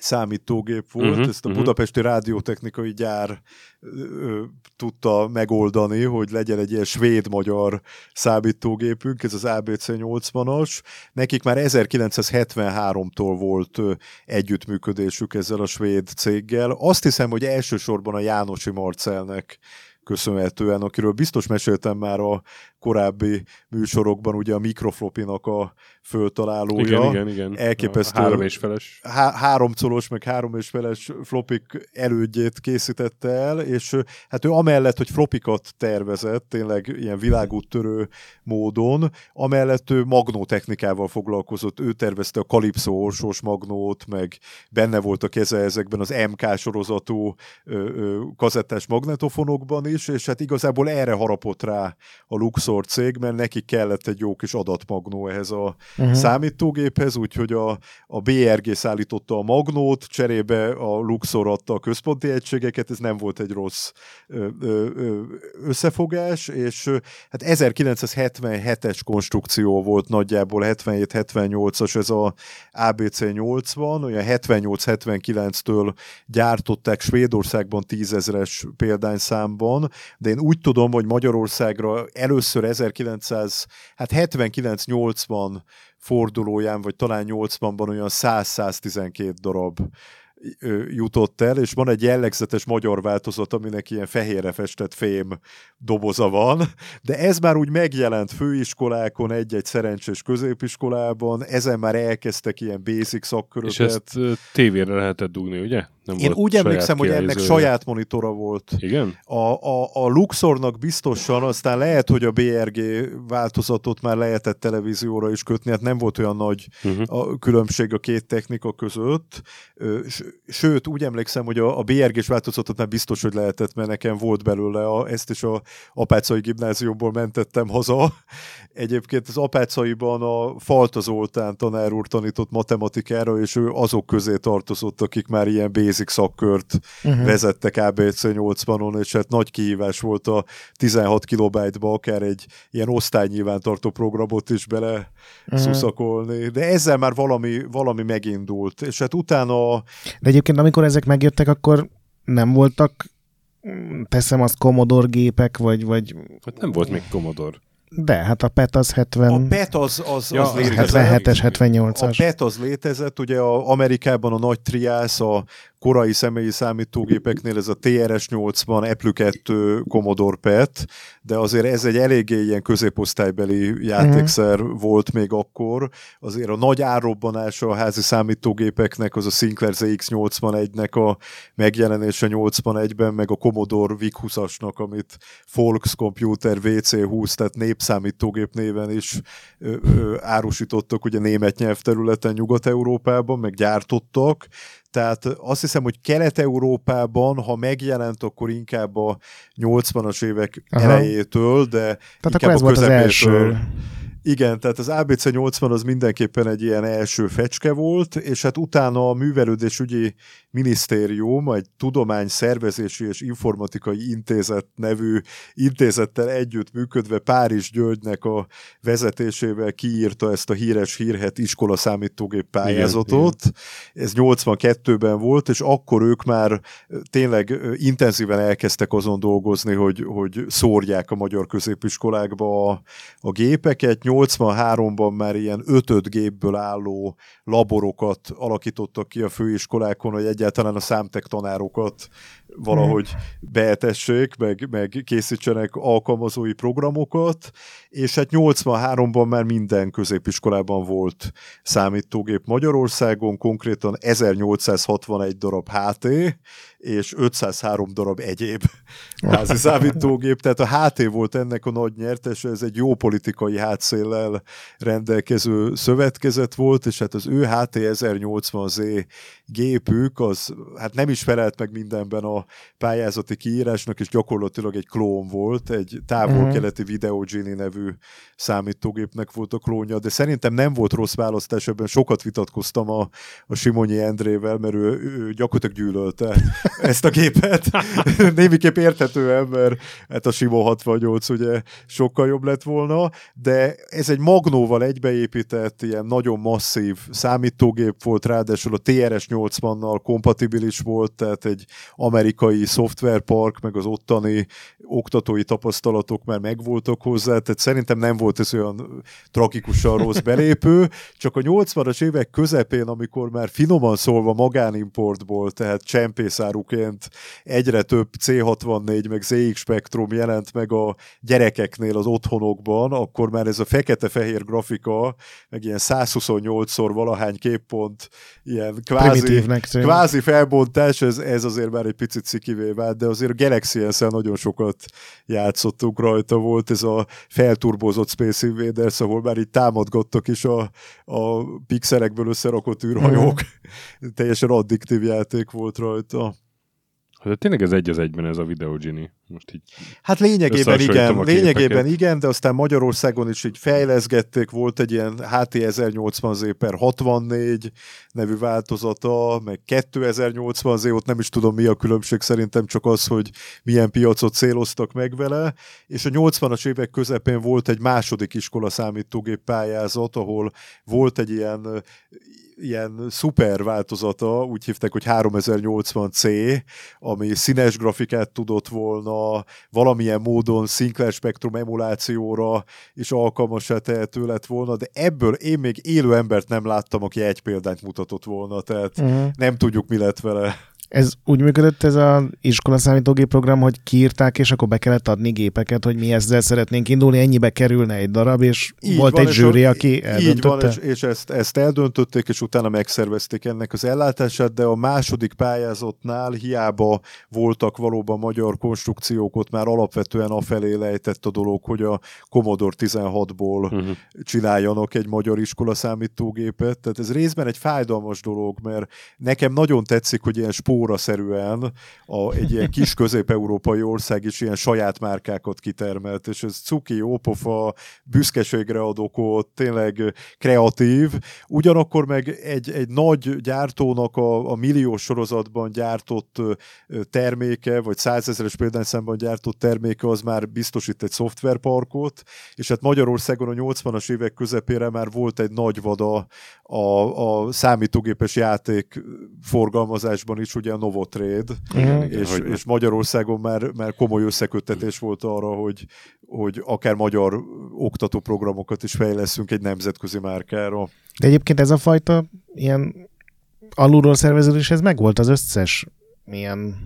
számítógép volt, uh-huh, ezt a uh-huh. budapesti rádiótechnikai gyár ö, tudta megoldani, hogy legyen egy ilyen svéd-magyar számítógépünk, ez az ABC 80-as. Nekik már 1973-tól volt ö, együttműködésük ezzel a svéd céggel. Azt hiszem, hogy elsősorban a Jánosi Marcelnek köszönhetően, akiről biztos meséltem már a korábbi műsorokban, ugye a mikroflopinak a föltalálója. Igen, igen, igen. Elképesztő. A három és feles. Há- három colos, meg három és feles flopik elődjét készítette el, és hát ő amellett, hogy flopikat tervezett, tényleg ilyen világúttörő módon, amellett ő magnótechnikával foglalkozott. Ő tervezte a Calypso orsós magnót, meg benne volt a keze ezekben az MK sorozatú ö, ö, kazettás magnetofonokban is, és hát igazából erre harapott rá a Luxor cég, mert neki kellett egy jó kis adatmagnó ehhez a uh-huh. számítógéphez, úgyhogy a, a BRG szállította a magnót, cserébe a Luxor adta a központi egységeket, ez nem volt egy rossz ö, ö, összefogás, és hát 1977-es konstrukció volt nagyjából, 77-78-as ez a ABC 80, olyan 78-79-től gyártották Svédországban tízezres példányszámban, de én úgy tudom, hogy Magyarországra először 1979-80 hát fordulóján, vagy talán 80-ban olyan 100-112 darab jutott el, és van egy jellegzetes magyar változat, aminek ilyen fehérre festett fém doboza van, de ez már úgy megjelent főiskolákon, egy-egy szerencsés középiskolában, ezen már elkezdtek ilyen basic szakköröket. És ezt tévére lehetett dugni, ugye? Nem Én úgy emlékszem, hogy ennek saját monitora volt. Igen? A, a, a Luxornak biztosan, aztán lehet, hogy a BRG változatot már lehetett televízióra is kötni, hát nem volt olyan nagy uh-huh. a különbség a két technika között. Sőt, úgy emlékszem, hogy a, a BRG-s változatot már biztos, hogy lehetett, mert nekem volt belőle, a, ezt is a Apácai gimnáziumból mentettem haza. Egyébként az Apácaiban a Falta Zoltán tanár úr tanított matematikára, és ő azok közé tartozott, akik már ilyen basic szakkört uh-huh. vezettek ABC 80-on, és hát nagy kihívás volt a 16 kilobájtba akár egy ilyen osztálynyilvántartó programot is bele uh-huh. szuszakolni. De ezzel már valami, valami megindult. És hát utána... De egyébként amikor ezek megjöttek, akkor nem voltak teszem azt Commodore gépek, vagy... vagy... Hát nem volt még Commodore. De, hát a PET az 70... A PET az, az, ja, az létezett. 77-es, 78-as. A PET az létezett, ugye a Amerikában a nagy triász, a korai személyi számítógépeknél ez a TRS-80, Apple 2, Commodore PET, de azért ez egy eléggé ilyen középosztálybeli játékszer uh-huh. volt még akkor. Azért a nagy árrobbanása a házi számítógépeknek az a Sinclair ZX81-nek a megjelenése 81-ben, meg a Commodore VIC-20-asnak, amit Volks Computer VC20, tehát népszámítógép néven is ö, ö, árusítottak ugye német nyelvterületen Nyugat-Európában, meg gyártottak, Tehát azt hiszem, hogy Kelet-Európában, ha megjelent, akkor inkább a 80-as évek Aha. elejétől, de Tehát inkább akkor ez a volt az első igen, tehát az ABC 80 az mindenképpen egy ilyen első fecske volt, és hát utána a művelődésügyi minisztérium, egy tudomány szervezési és informatikai intézet nevű intézettel együtt működve Párizs Györgynek a vezetésével kiírta ezt a híres hírhet iskola számítógép pályázatot. Igen, Ez 82-ben volt, és akkor ők már tényleg intenzíven elkezdtek azon dolgozni, hogy, hogy szórják a magyar középiskolákba a, a gépeket. 83-ban már ilyen 5 gépből álló laborokat alakítottak ki a főiskolákon, hogy egyáltalán a számtek tanárokat valahogy beetessék, meg, meg készítsenek alkalmazói programokat, és hát 83-ban már minden középiskolában volt számítógép Magyarországon, konkrétan 1861 darab HT, és 503 darab egyéb házi számítógép, tehát a HT volt ennek a nagy nyertes, ez egy jó politikai hátszéllel rendelkező szövetkezet volt, és hát az ő HT 1080Z gépük, az hát nem is felelt meg mindenben a pályázati kiírásnak, és gyakorlatilag egy klón volt, egy távol-keleti mhm. Video Genie nevű számítógépnek volt a klónja, de szerintem nem volt rossz választás, ebben sokat vitatkoztam a, a Simonyi Endrével, mert ő, ő gyakorlatilag gyűlölte ezt a gépet. Némiképp érthetően, mert hát a Simo 68 ugye sokkal jobb lett volna, de ez egy Magnóval egybeépített, ilyen nagyon masszív számítógép volt, ráadásul a TRS-80-nal kompatibilis volt, tehát egy amerikai szoftverpark, meg az ottani oktatói tapasztalatok már megvoltak hozzá, tehát szerintem nem volt ez olyan tragikusan rossz belépő, csak a 80-as évek közepén, amikor már finoman szólva magánimportból, tehát csempészáruként egyre több C64 meg ZX Spectrum jelent meg a gyerekeknél az otthonokban, akkor már ez a fekete-fehér grafika, meg ilyen 128-szor valahány képpont, ilyen kvázi, kvázi felbontás, ez, ez azért már egy picit szikivé vált, de azért a Galaxy s nagyon sokat játszottunk rajta, volt ez a felturbozott Space Invaders, ahol már így támadgattak is a, a pixelekből összerakott űrhajók. Mm. Teljesen addiktív játék volt rajta. Hát tényleg ez egy az egyben ez a Video Genie. Most így hát lényegében igen, lényegében igen, de aztán Magyarországon is így fejleszgették, volt egy ilyen HT 1080Z per 64 nevű változata, meg 2080Z, ott nem is tudom mi a különbség, szerintem csak az, hogy milyen piacot céloztak meg vele, és a 80-as évek közepén volt egy második iskola számítógép pályázat, ahol volt egy ilyen ilyen szuper változata, úgy hívták, hogy 3080C, ami színes grafikát tudott volna, valamilyen módon Sinclair Spectrum emulációra is alkalmasá tehető lett volna, de ebből én még élő embert nem láttam, aki egy példányt mutatott volna, tehát uh-huh. nem tudjuk, mi lett vele. Ez úgy működött ez az iskola számítógép program, hogy kiírták, és akkor be kellett adni gépeket, hogy mi ezzel szeretnénk indulni, ennyibe kerülne egy darab, és így volt van, egy zsűri, aki eldöntötte. Így van, és, és ezt, ezt eldöntötték, és utána megszervezték ennek az ellátását, de a második pályázatnál hiába voltak valóban magyar konstrukciók, ott már alapvetően afelé lejtett a dolog, hogy a Commodore 16-ból uh-huh. Mhm. csináljanak egy magyar iskola számítógépet. Tehát ez részben egy fájdalmas dolog, mert nekem nagyon tetszik, hogy ilyen spó óraszerűen a, egy ilyen kis közép-európai ország is ilyen saját márkákat kitermelt, és ez cuki, jópofa, büszkeségre ad tényleg kreatív, ugyanakkor meg egy, egy nagy gyártónak a, a milliós sorozatban gyártott terméke, vagy százezeres példányszámban gyártott terméke, az már biztosít egy szoftverparkot, és hát Magyarországon a 80-as évek közepére már volt egy nagy vada a, a számítógépes játék forgalmazásban is, ugye a Novotrade, mm. és, és Magyarországon már, már komoly összeköttetés volt arra, hogy, hogy akár magyar oktatóprogramokat is fejleszünk egy nemzetközi márkára. De egyébként ez a fajta ilyen alulról szerveződés, ez megvolt az összes ilyen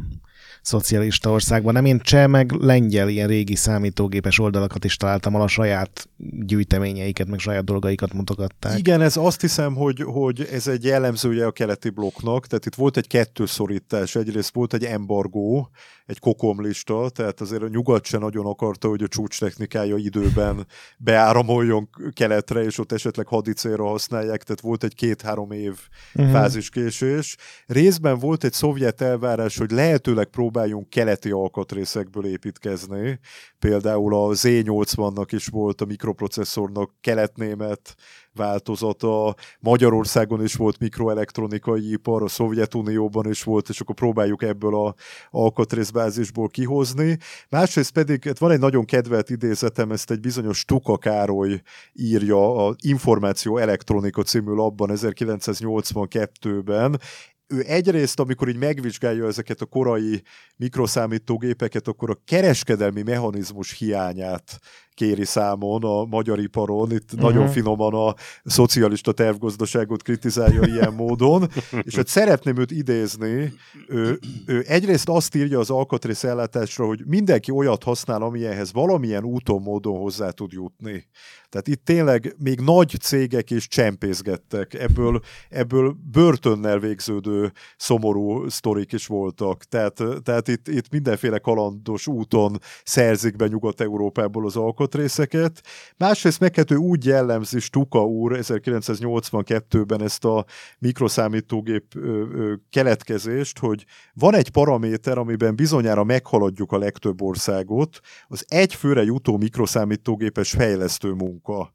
szocialista országban. Nem én cseh, meg lengyel ilyen régi számítógépes oldalakat is találtam, ahol a saját gyűjteményeiket, meg saját dolgaikat mutogatták. Igen, ez azt hiszem, hogy, hogy ez egy jellemzője a keleti blokknak, tehát itt volt egy kettőszorítás, egyrészt volt egy embargó, egy kokomlista, tehát azért a nyugat se nagyon akarta, hogy a csúcs technikája időben beáramoljon keletre, és ott esetleg hadicélra használják, tehát volt egy két-három év uh-huh. fáziskésés. Részben volt egy szovjet elvárás, hogy lehetőleg próbáljunk keleti alkatrészekből építkezni, például a Z80-nak is volt a mikroprocesszornak keletnémet változata, Magyarországon is volt mikroelektronikai ipar, a Szovjetunióban is volt, és akkor próbáljuk ebből a alkatrészbázisból kihozni. Másrészt pedig hát van egy nagyon kedvelt idézetem, ezt egy bizonyos Tuka Károly írja a Információ Elektronika című labban 1982-ben, ő egyrészt, amikor így megvizsgálja ezeket a korai mikroszámítógépeket, akkor a kereskedelmi mechanizmus hiányát kéri számon a magyar iparon. Itt uh-huh. nagyon finoman a szocialista tervgazdaságot kritizálja ilyen módon, és hát szeretném őt idézni. Ő, ő egyrészt azt írja az alkatrész ellátásra, hogy mindenki olyat használ, amilyenhez valamilyen úton, módon hozzá tud jutni. Tehát itt tényleg még nagy cégek is csempészgettek. Ebből, ebből börtönnel végződő szomorú sztorik is voltak. Tehát, tehát itt, itt mindenféle kalandos úton szerzik be Nyugat-Európából az alkotrészeket. Másrészt meghető úgy jellemzi Stuka úr 1982-ben ezt a mikroszámítógép keletkezést, hogy van egy paraméter, amiben bizonyára meghaladjuk a legtöbb országot, az egy főre jutó mikroszámítógépes fejlesztő munka.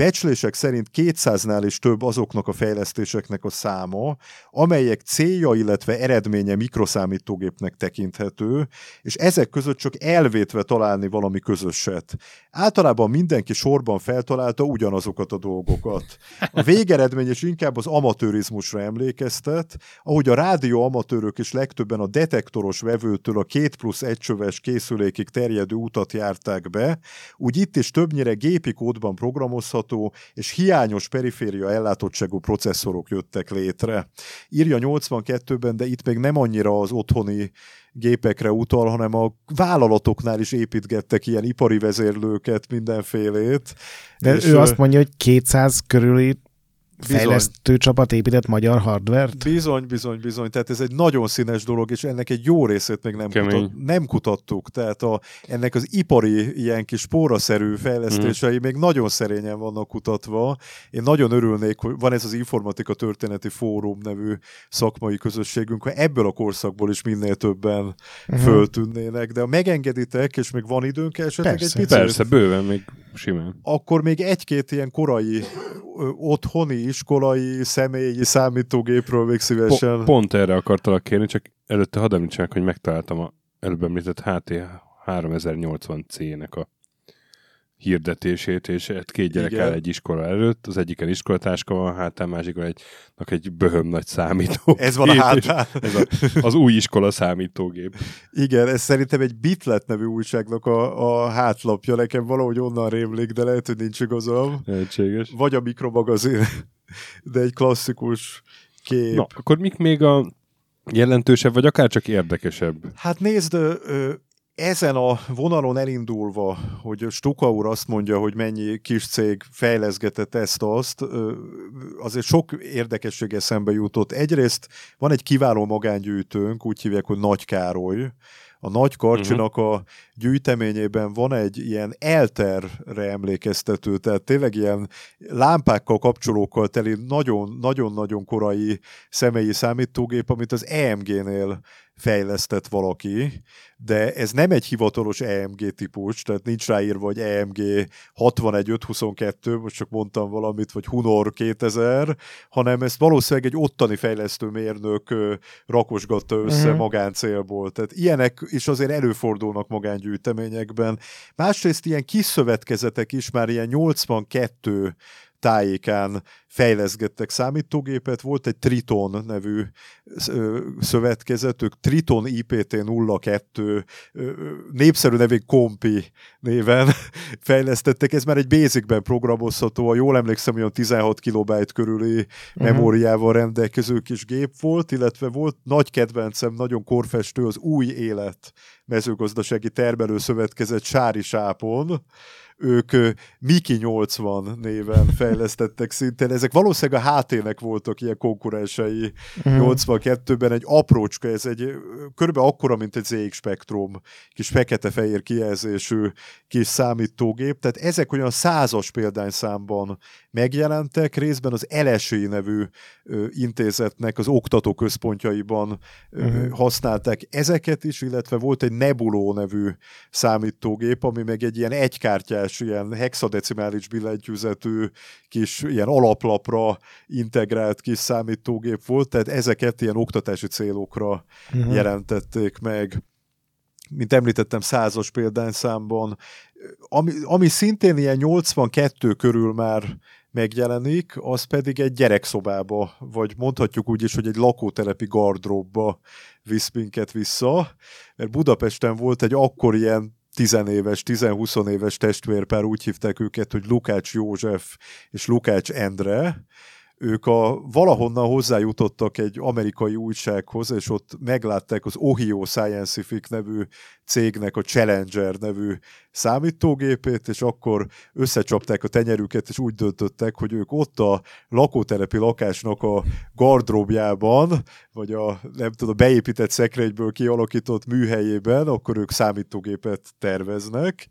Becslések szerint 200-nál is több azoknak a fejlesztéseknek a száma, amelyek célja, illetve eredménye mikroszámítógépnek tekinthető, és ezek között csak elvétve találni valami közöset. Általában mindenki sorban feltalálta ugyanazokat a dolgokat. A végeredmény is inkább az amatőrizmusra emlékeztet, ahogy a rádió amatőrök is legtöbben a detektoros vevőtől a két plusz egy csöves készülékig terjedő utat járták be, úgy itt is többnyire gépi kódban programozható megbízható és hiányos periféria ellátottságú processzorok jöttek létre. Írja 82-ben, de itt még nem annyira az otthoni gépekre utal, hanem a vállalatoknál is építgettek ilyen ipari vezérlőket, mindenfélét. De és ő azt mondja, hogy 200 körüli fejlesztő csapat épített magyar hardvert? Bizony, bizony, bizony. Tehát ez egy nagyon színes dolog, és ennek egy jó részét még nem, kutat, nem kutattuk. Tehát a, ennek az ipari ilyen kis póraszerű fejlesztései mm. még nagyon szerényen vannak kutatva. Én nagyon örülnék, hogy van ez az Informatika Történeti Fórum nevű szakmai közösségünk, hogy ebből a korszakból is minél többen uh-huh. föltűnnének. De ha megengeditek, és még van időnk esetleg Persze. egy picit. Persze, bőven még simán. Akkor még egy-két ilyen korai otthoni, iskolai, személyi számítógépről még szívesen. Po- pont erre akartalak kérni, csak előtte hadd említsek, hogy megtaláltam a előbb említett HT 3080C-nek a hirdetését, és két gyerek Igen. áll egy iskola előtt, az egyiken iskolatáska van hátán, másikon egy, egy böhöm nagy számító. Ez van a hátán. Ez a, az új iskola számítógép. Igen, ez szerintem egy Bitlet nevű újságnak a, a hátlapja, nekem valahogy onnan rémlik, de lehet, hogy nincs igazam. Lehetséges. Vagy a mikromagazin, de egy klasszikus kép. Na, akkor mik még a jelentősebb, vagy akár csak érdekesebb? Hát nézd, ö, ezen a vonalon elindulva, hogy Stuka úr azt mondja, hogy mennyi kis cég fejleszgetett ezt-azt, azért sok érdekesség eszembe jutott. Egyrészt van egy kiváló magángyűjtőnk, úgy hívják, hogy Nagy Károly, a Nagy Karcsinak uh-huh. a gyűjteményében van egy ilyen elterre emlékeztető, tehát tényleg ilyen lámpákkal, kapcsolókkal teli nagyon-nagyon korai személyi számítógép, amit az EMG-nél fejlesztett valaki, de ez nem egy hivatalos EMG típus, tehát nincs ráírva, hogy EMG 61522, most csak mondtam valamit, vagy Hunor 2000, hanem ezt valószínűleg egy ottani fejlesztő mérnök rakosgatta össze uh-huh. magáncélból. Tehát ilyenek is azért előfordulnak magángyűjteményekben. Másrészt ilyen kis szövetkezetek is már ilyen 82 tájékán fejleszgettek számítógépet. Volt egy Triton nevű szövetkezet, ők Triton IPT02 népszerű nevén Kompi néven fejlesztettek. Ez már egy basicben programozható, a jól emlékszem, olyan 16 kilobájt körüli uh-huh. memóriával rendelkező kis gép volt, illetve volt nagy kedvencem, nagyon korfestő az új élet mezőgazdasági termelőszövetkezet Sári Sápon, ők Miki 80 néven fejlesztettek szintén. Ezek valószínűleg a HT-nek voltak ilyen konkurensei mm. 82-ben. Egy aprócska, ez egy körülbelül akkora, mint egy ZX Spectrum, kis fekete-fehér kijelzésű kis számítógép. Tehát ezek olyan százas példányszámban megjelentek, részben az LSI nevű ö, intézetnek az oktatóközpontjaiban ö, uh-huh. használták ezeket is, illetve volt egy Nebulo nevű számítógép, ami meg egy ilyen egykártyás, ilyen hexadecimális billentyűzetű kis ilyen alaplapra integrált kis számítógép volt, tehát ezeket ilyen oktatási célokra uh-huh. jelentették meg. Mint említettem, százas példányszámban, ami, ami szintén ilyen 82 körül már megjelenik, az pedig egy gyerekszobába, vagy mondhatjuk úgy is, hogy egy lakótelepi gardróbba visz minket vissza, mert Budapesten volt egy akkor ilyen tizenéves, tizenhúsz éves testvérpár, úgy hívták őket, hogy Lukács József és Lukács Endre, ők a, valahonnan hozzájutottak egy amerikai újsághoz, és ott meglátták az Ohio Scientific nevű cégnek a Challenger nevű számítógépét, és akkor összecsapták a tenyerüket, és úgy döntöttek, hogy ők ott a lakótelepi lakásnak a gardróbjában, vagy a nem tudom, a beépített szekrényből kialakított műhelyében, akkor ők számítógépet terveznek,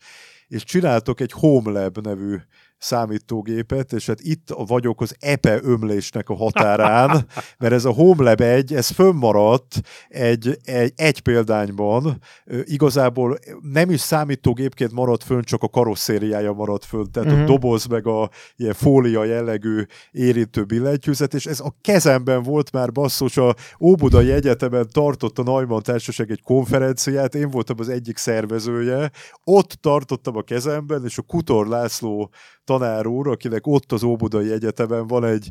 és csináltok egy HomeLab nevű számítógépet, és hát itt vagyok az EPE ömlésnek a határán, mert ez a HomeLab 1, ez fönnmaradt egy, egy, egy példányban, igazából nem is számítógépként maradt fönn, csak a karosszériája maradt fönn, tehát uh-huh. a mhm. doboz meg a ilyen fólia jellegű érintő billentyűzet, és ez a kezemben volt már basszus, a Óbudai Egyetemen tartott a Neumann Társaság egy konferenciát, én voltam az egyik szervezője, ott tartottam a kezemben, és a Kutor László tanár úr, akinek ott az Óbudai Egyetemen van egy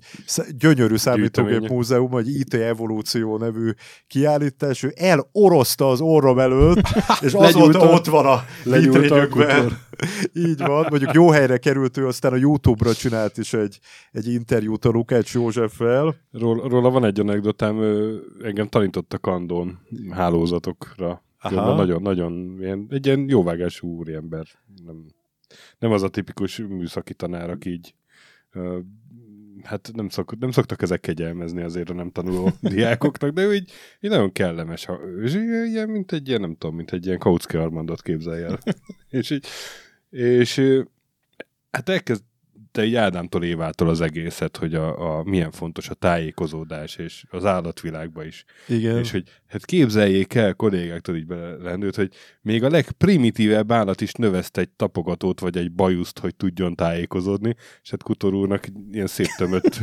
gyönyörű számítógép múzeum, egy IT Evolúció nevű kiállítás, ő eloroszta az orrom előtt, és azóta ott van a vitrényükben. Így van, mondjuk jó helyre került ő, aztán a Youtube-ra csinált is egy, egy interjút a Lukács Józseffel. Róla, róla van egy anekdotám, engem tanított a Kandon hálózatokra. Nagyon-nagyon egy ilyen jóvágású úriember. Nem, nem az a tipikus műszaki tanár, aki így uh, hát nem, szok, nem szoktak ezek kegyelmezni azért a nem tanuló diákoknak, de ő így, így nagyon kellemes. Ha, és ilyen, mint egy ilyen, nem tudom, mint egy ilyen Kautsky Armandot képzelj el. és így, és hát elkezd, te így Ádámtól Évától az egészet, hogy a, a, milyen fontos a tájékozódás, és az állatvilágban is. Igen. És hogy hát képzeljék el, kollégáktól így belendőt, hogy még a legprimitívebb állat is növeszt egy tapogatót, vagy egy bajuszt, hogy tudjon tájékozódni, és hát Kutor úrnak ilyen szép tömött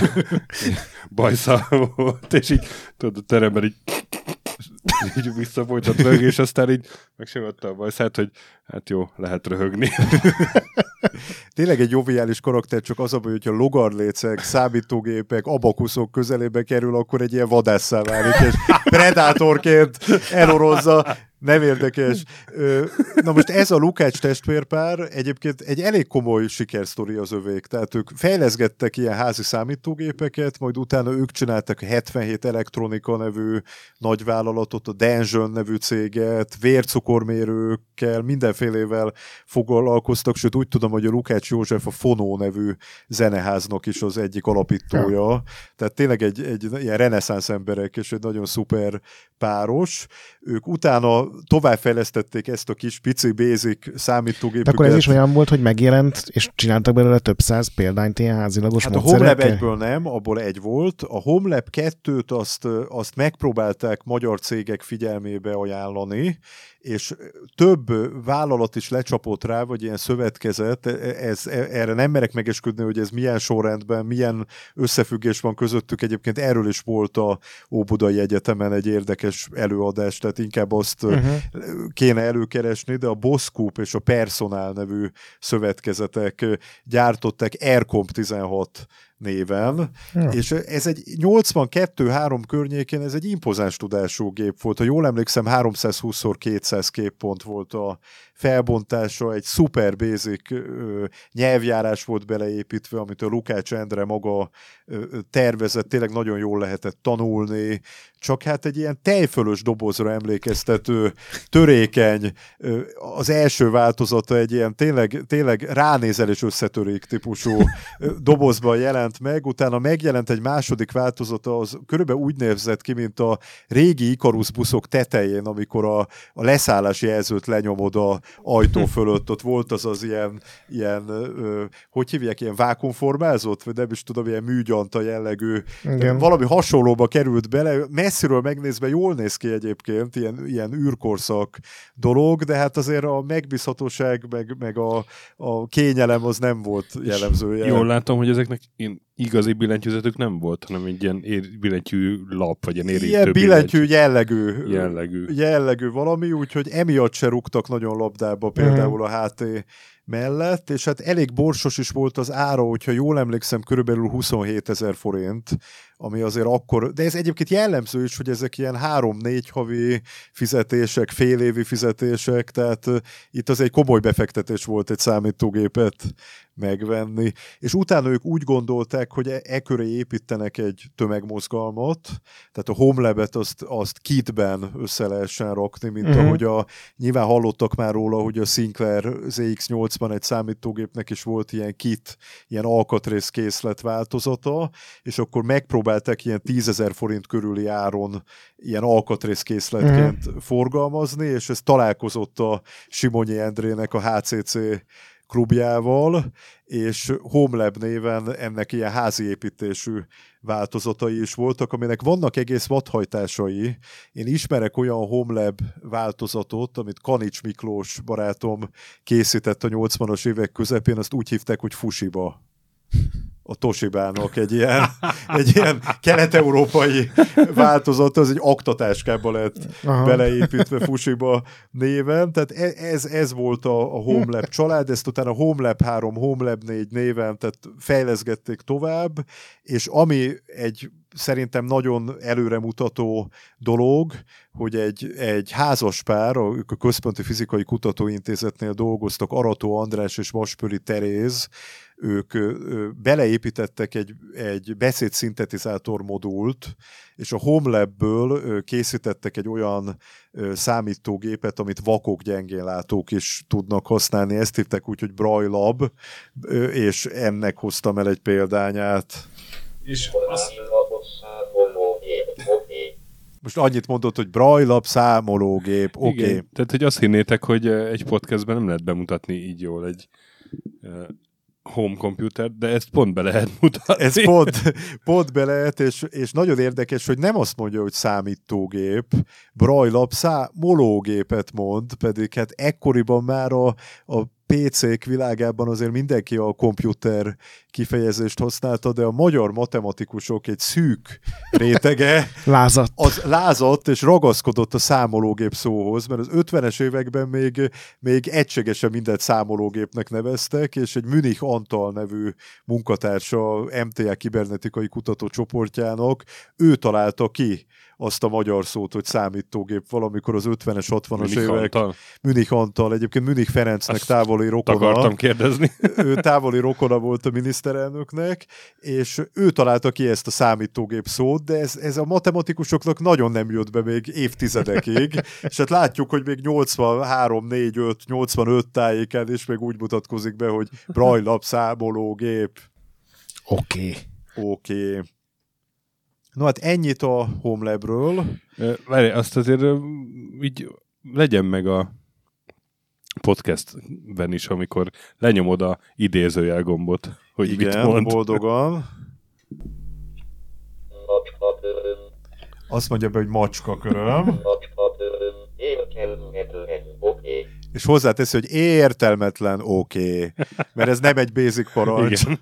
bajszal volt, és így tudod, a teremben így így visszafolytott röhög, és aztán így megsimotta a bajszát, hogy hát jó, lehet röhögni. Tényleg egy joviális karakter, csak az a baj, hogyha logarlécek, számítógépek, abakuszok közelébe kerül, akkor egy ilyen vadásszá válik, és predátorként elorozza nem érdekes. Na most ez a Lukács testvérpár egyébként egy elég komoly sikersztori az övék. Tehát ők fejleszgettek ilyen házi számítógépeket, majd utána ők csináltak a 77 Elektronika nevű nagyvállalatot, a Dension nevű céget, vércukormérőkkel, mindenfélével foglalkoztak, sőt úgy tudom, hogy a Lukács József a Fonó nevű zeneháznak is az egyik alapítója. Ja. Tehát tényleg egy, egy ilyen reneszánsz emberek, és egy nagyon szuper páros. Ők utána továbbfejlesztették ezt a kis pici basic számítógépüket. De akkor ez is olyan volt, hogy megjelent, és csináltak belőle több száz példányt ilyen házilagos hát a HomeLab egyből nem, abból egy volt. A HomeLab 2-t azt, azt megpróbálták magyar cégek figyelmébe ajánlani, és több vállalat is lecsapott rá, vagy ilyen szövetkezet, ez, erre nem merek megesküdni, hogy ez milyen sorrendben, milyen összefüggés van közöttük. Egyébként erről is volt a Óbudai Egyetemen egy érdekes előadás, tehát inkább azt uh-huh. kéne előkeresni, de a Bosscoup és a Personal nevű szövetkezetek gyártották Aircomp 16 néven, ja. és ez egy 82-3 környékén ez egy impozáns tudású gép volt. Ha jól emlékszem, 320x200 képpont volt a felbontása, egy super basic ö, nyelvjárás volt beleépítve, amit a Lukács Endre maga ö, tervezett, tényleg nagyon jól lehetett tanulni, csak hát egy ilyen tejfölös dobozra emlékeztető, törékeny, ö, az első változata egy ilyen tényleg, tényleg ránézel és összetörék típusú dobozban jelent meg, utána megjelent egy második változata, az körülbelül úgy nézett ki, mint a régi Ikarus buszok tetején, amikor a, a leszállási jelzőt lenyomod a, ajtó fölött, ott volt az az ilyen, ilyen ö, hogy hívják, ilyen vákumformázott, vagy nem is tudom, ilyen műgyanta jellegű. Igen. Valami hasonlóba került bele, messziről megnézve jól néz ki egyébként, ilyen, ilyen űrkorszak dolog, de hát azért a megbízhatóság, meg, meg a, a kényelem az nem volt jellemzője. Jól látom, hogy ezeknek igazi billentyűzetük nem volt, hanem egy ilyen ér, billentyű lap, vagy ilyen érintő Ilyen billentyű jellegű, jellegű. jellegű valami, úgyhogy emiatt se rúgtak nagyon labdába például a HT mellett, és hát elég borsos is volt az ára, hogyha jól emlékszem, körülbelül 27 ezer forint, ami azért akkor, de ez egyébként jellemző is, hogy ezek ilyen három-négy havi fizetések, fél évi fizetések, tehát itt az egy komoly befektetés volt egy számítógépet megvenni, és utána ők úgy gondolták, hogy e, e köré építenek egy tömegmozgalmat, tehát a HomeLab-et azt, azt kitben össze lehessen rakni, mint uh-huh. ahogy a, nyilván hallottak már róla, hogy a Sinclair ZX80 egy számítógépnek is volt ilyen kit, ilyen alkatrészkészlet változata, és akkor megpróbálták ilyen tízezer forint körüli áron ilyen alkatrészkészletként uh-huh. forgalmazni, és ez találkozott a Simonyi Endrének a HCC klubjával, és HomeLab néven ennek ilyen házi építésű változatai is voltak, aminek vannak egész vadhajtásai. Én ismerek olyan HomeLab változatot, amit Kanics Miklós barátom készített a 80-as évek közepén, azt úgy hívták, hogy Fusiba a Toshibának egy ilyen, egy ilyen kelet-európai változat, az egy aktatáskába lett Aha. beleépítve Fushiba néven, tehát e, ez, ez volt a, a HomeLab család, ezt utána HomeLab 3, HomeLab 4 néven, tehát fejleszgették tovább, és ami egy szerintem nagyon előremutató dolog, hogy egy, egy házas pár, a, a Központi Fizikai Kutatóintézetnél dolgoztak, Arató András és Vaspöri Teréz, ők beleépítettek egy, egy beszédszintetizátor modult, és a HomeLab-ből készítettek egy olyan számítógépet, amit vakok, gyengén látók is tudnak használni. Ezt hívták úgy, hogy Braille Lab, és ennek hoztam el egy példányát. És azt... Most annyit mondott, hogy Braille számológép, oké. Okay. Tehát, hogy azt hinnétek, hogy egy podcastben nem lehet bemutatni így jól egy home computer, de ezt pont be lehet mutatni. Ez pont, pont be lehet, és, és nagyon érdekes, hogy nem azt mondja, hogy számítógép, brajlap számológépet mond, pedig hát ekkoriban már a, a PC-k világában azért mindenki a komputer kifejezést használta, de a magyar matematikusok egy szűk rétege lázadt. Az lázadt és ragaszkodott a számológép szóhoz, mert az 50-es években még, még egységesen mindent számológépnek neveztek, és egy Münich Antal nevű munkatársa MTA kibernetikai kutatócsoportjának, ő találta ki azt a magyar szót, hogy számítógép valamikor az 50-es, 60-as évek. Antal. Münich Antal. Egyébként Münich Ferencnek azt távoli rokona. akartam kérdezni. ő távoli rokona volt a miniszterelnöknek, és ő találta ki ezt a számítógép szót, de ez, ez a matematikusoknak nagyon nem jött be még évtizedekig, és hát látjuk, hogy még 83, 4, 5, 85 tájéken is még úgy mutatkozik be, hogy brajlap számológép. Oké. Okay. Oké. Okay. No hát ennyit a HomeLab-ről. Várj, azt azért így legyen meg a podcastben is, amikor lenyomod a idézőjel gombot, hogy Igen, mit mond. boldogan. Azt mondja be, hogy macska köröm. És hozzáteszi, hogy értelmetlen oké, okay, mert ez nem egy basic parancs. Igen.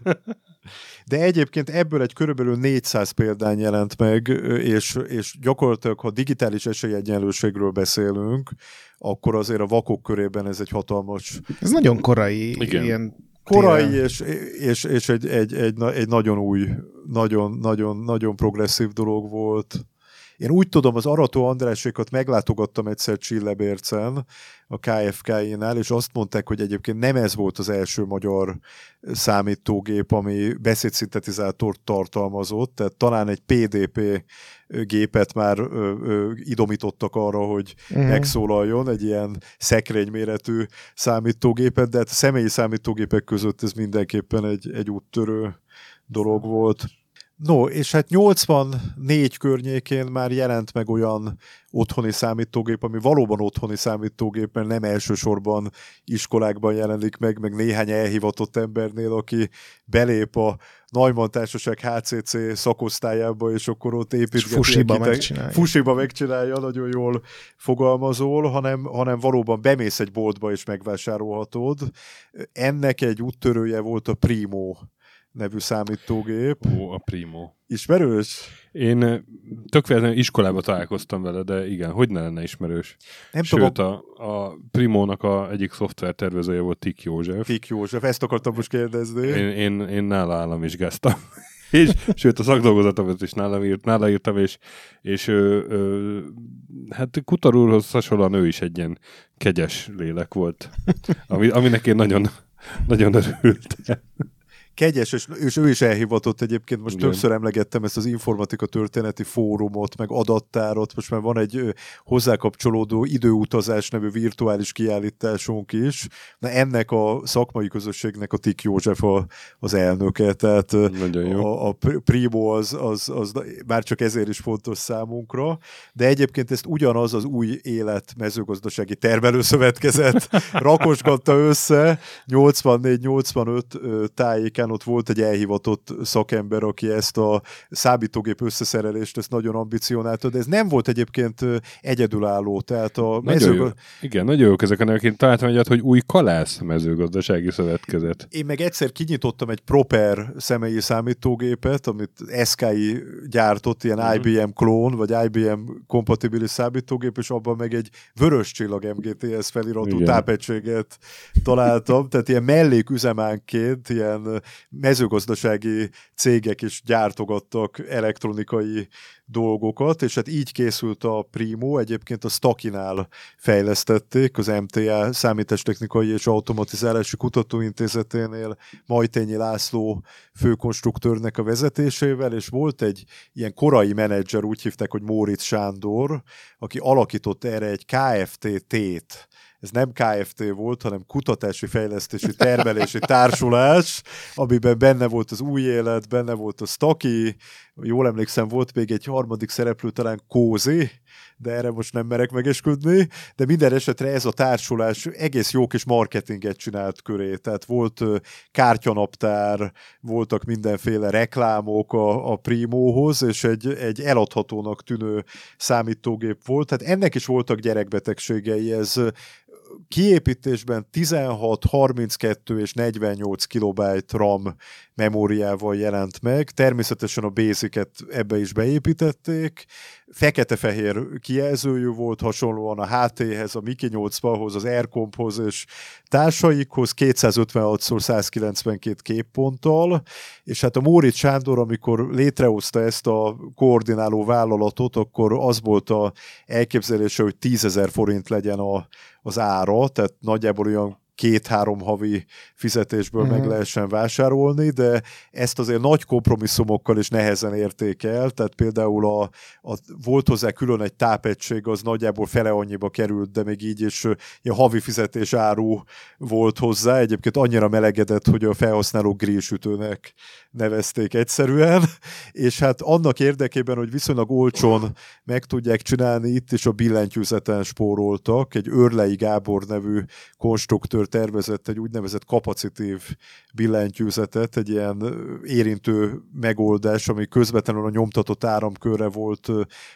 De egyébként ebből egy körülbelül 400 példány jelent meg, és, és gyakorlatilag, ha digitális esélyegyenlőségről beszélünk, akkor azért a vakok körében ez egy hatalmas... Ez nagyon korai Igen. ilyen korai és, és, és egy, egy, egy, egy, nagyon új, nagyon, nagyon, nagyon progresszív dolog volt. Én úgy tudom, az Arató Andrásékat meglátogattam egyszer Csillebércen, a KFK-nál, és azt mondták, hogy egyébként nem ez volt az első magyar számítógép, ami beszédszintetizátort tartalmazott, tehát talán egy PDP gépet már ö, ö, idomítottak arra, hogy uh-huh. megszólaljon, egy ilyen szekrényméretű számítógépet, de hát a személyi számítógépek között ez mindenképpen egy, egy úttörő dolog volt. No, és hát 84 környékén már jelent meg olyan otthoni számítógép, ami valóban otthoni számítógép, mert nem elsősorban iskolákban jelenik meg, meg néhány elhivatott embernél, aki belép a Neumann Társaság HCC szakosztályába, és akkor ott építgeti. Fusiba megcsinálja. Fusiba megcsinálja, nagyon jól fogalmazol, hanem, hanem valóban bemész egy boltba és megvásárolhatod. Ennek egy úttörője volt a Primo nevű számítógép. Ó, a Primo. Ismerős? Én tök véletlenül iskolába találkoztam vele, de igen, hogy ne lenne ismerős. Nem Sőt, tudom. a, a Primónak a egyik szoftver tervezője volt Tik József. Tik József, ezt akartam most kérdezni. Én, én, én nála állam gáztam. és sőt, a szakdolgozatomat is nála, írt, nála írtam, és, és ö, ö, hát Kutar úrhoz hasonlóan ő is egy ilyen kegyes lélek volt, ami, aminek én nagyon, nagyon örültem kegyes, és, és ő is elhivatott egyébként, most Igen. többször emlegettem ezt az informatika történeti fórumot, meg adattárot, most már van egy hozzákapcsolódó időutazás nevű virtuális kiállításunk is. Na ennek a szakmai közösségnek a Tik József a, az elnöke, tehát jó. a, a Primo az, az, az már csak ezért is fontos számunkra, de egyébként ezt ugyanaz az új élet mezőgazdasági termelőszövetkezet rakosgatta össze 84-85 tájéken alapján ott volt egy elhivatott szakember, aki ezt a számítógép összeszerelést ezt nagyon ambicionálta, de ez nem volt egyébként egyedülálló. Tehát a jó, igen, nagyon jók ezek a nevek. Én találtam egyet, hogy új kalász mezőgazdasági szövetkezet. Én meg egyszer kinyitottam egy proper személyi számítógépet, amit SKI gyártott, ilyen uh-huh. Mhm. IBM klón, vagy IBM kompatibilis számítógép, és abban meg egy vörös csillag MGTS feliratú Igen. tápegységet találtam, tehát ilyen melléküzemánként, ilyen mezőgazdasági cégek is gyártogattak elektronikai dolgokat, és hát így készült a Primo, egyébként a Stakinál fejlesztették, az MTA Számítástechnikai és Automatizálási Kutatóintézeténél Majtényi László főkonstruktőrnek a vezetésével, és volt egy ilyen korai menedzser, úgy hívták, hogy Móricz Sándor, aki alakított erre egy KFT-t, ez nem KFT volt, hanem Kutatási Fejlesztési Termelési Társulás, amiben benne volt az új élet, benne volt a Staki, jól emlékszem, volt még egy harmadik szereplő, talán Kózi, de erre most nem merek megesküdni, de minden esetre ez a társulás egész jó kis marketinget csinált köré, tehát volt kártyanaptár, voltak mindenféle reklámok a, a Primóhoz, és egy, egy eladhatónak tűnő számítógép volt, tehát ennek is voltak gyerekbetegségei, ez kiépítésben 16, 32 és 48 kilobyte RAM memóriával jelent meg. Természetesen a basic ebbe is beépítették. Fekete-fehér kijelzőjű volt, hasonlóan a HT-hez, a Miki 80-hoz, az Aircomphoz és társaikhoz 256x192 képponttal, és hát a Móricz Sándor, amikor létrehozta ezt a koordináló vállalatot, akkor az volt a elképzelése, hogy 10 forint legyen a, az ára, tehát nagyjából olyan két-három havi fizetésből mm-hmm. meg mhm. lehessen vásárolni, de ezt azért nagy kompromisszumokkal is nehezen érték el, tehát például a, a, volt hozzá külön egy tápegység, az nagyjából fele annyiba került, de még így is ilyen havi fizetés áru volt hozzá, egyébként annyira melegedett, hogy a felhasználó grillsütőnek nevezték egyszerűen, és hát annak érdekében, hogy viszonylag olcsón meg tudják csinálni, itt is a billentyűzeten spóroltak, egy Örlei Gábor nevű konstruktőr tervezett egy úgynevezett kapacitív billentyűzetet, egy ilyen érintő megoldás, ami közvetlenül a nyomtatott áramkörre volt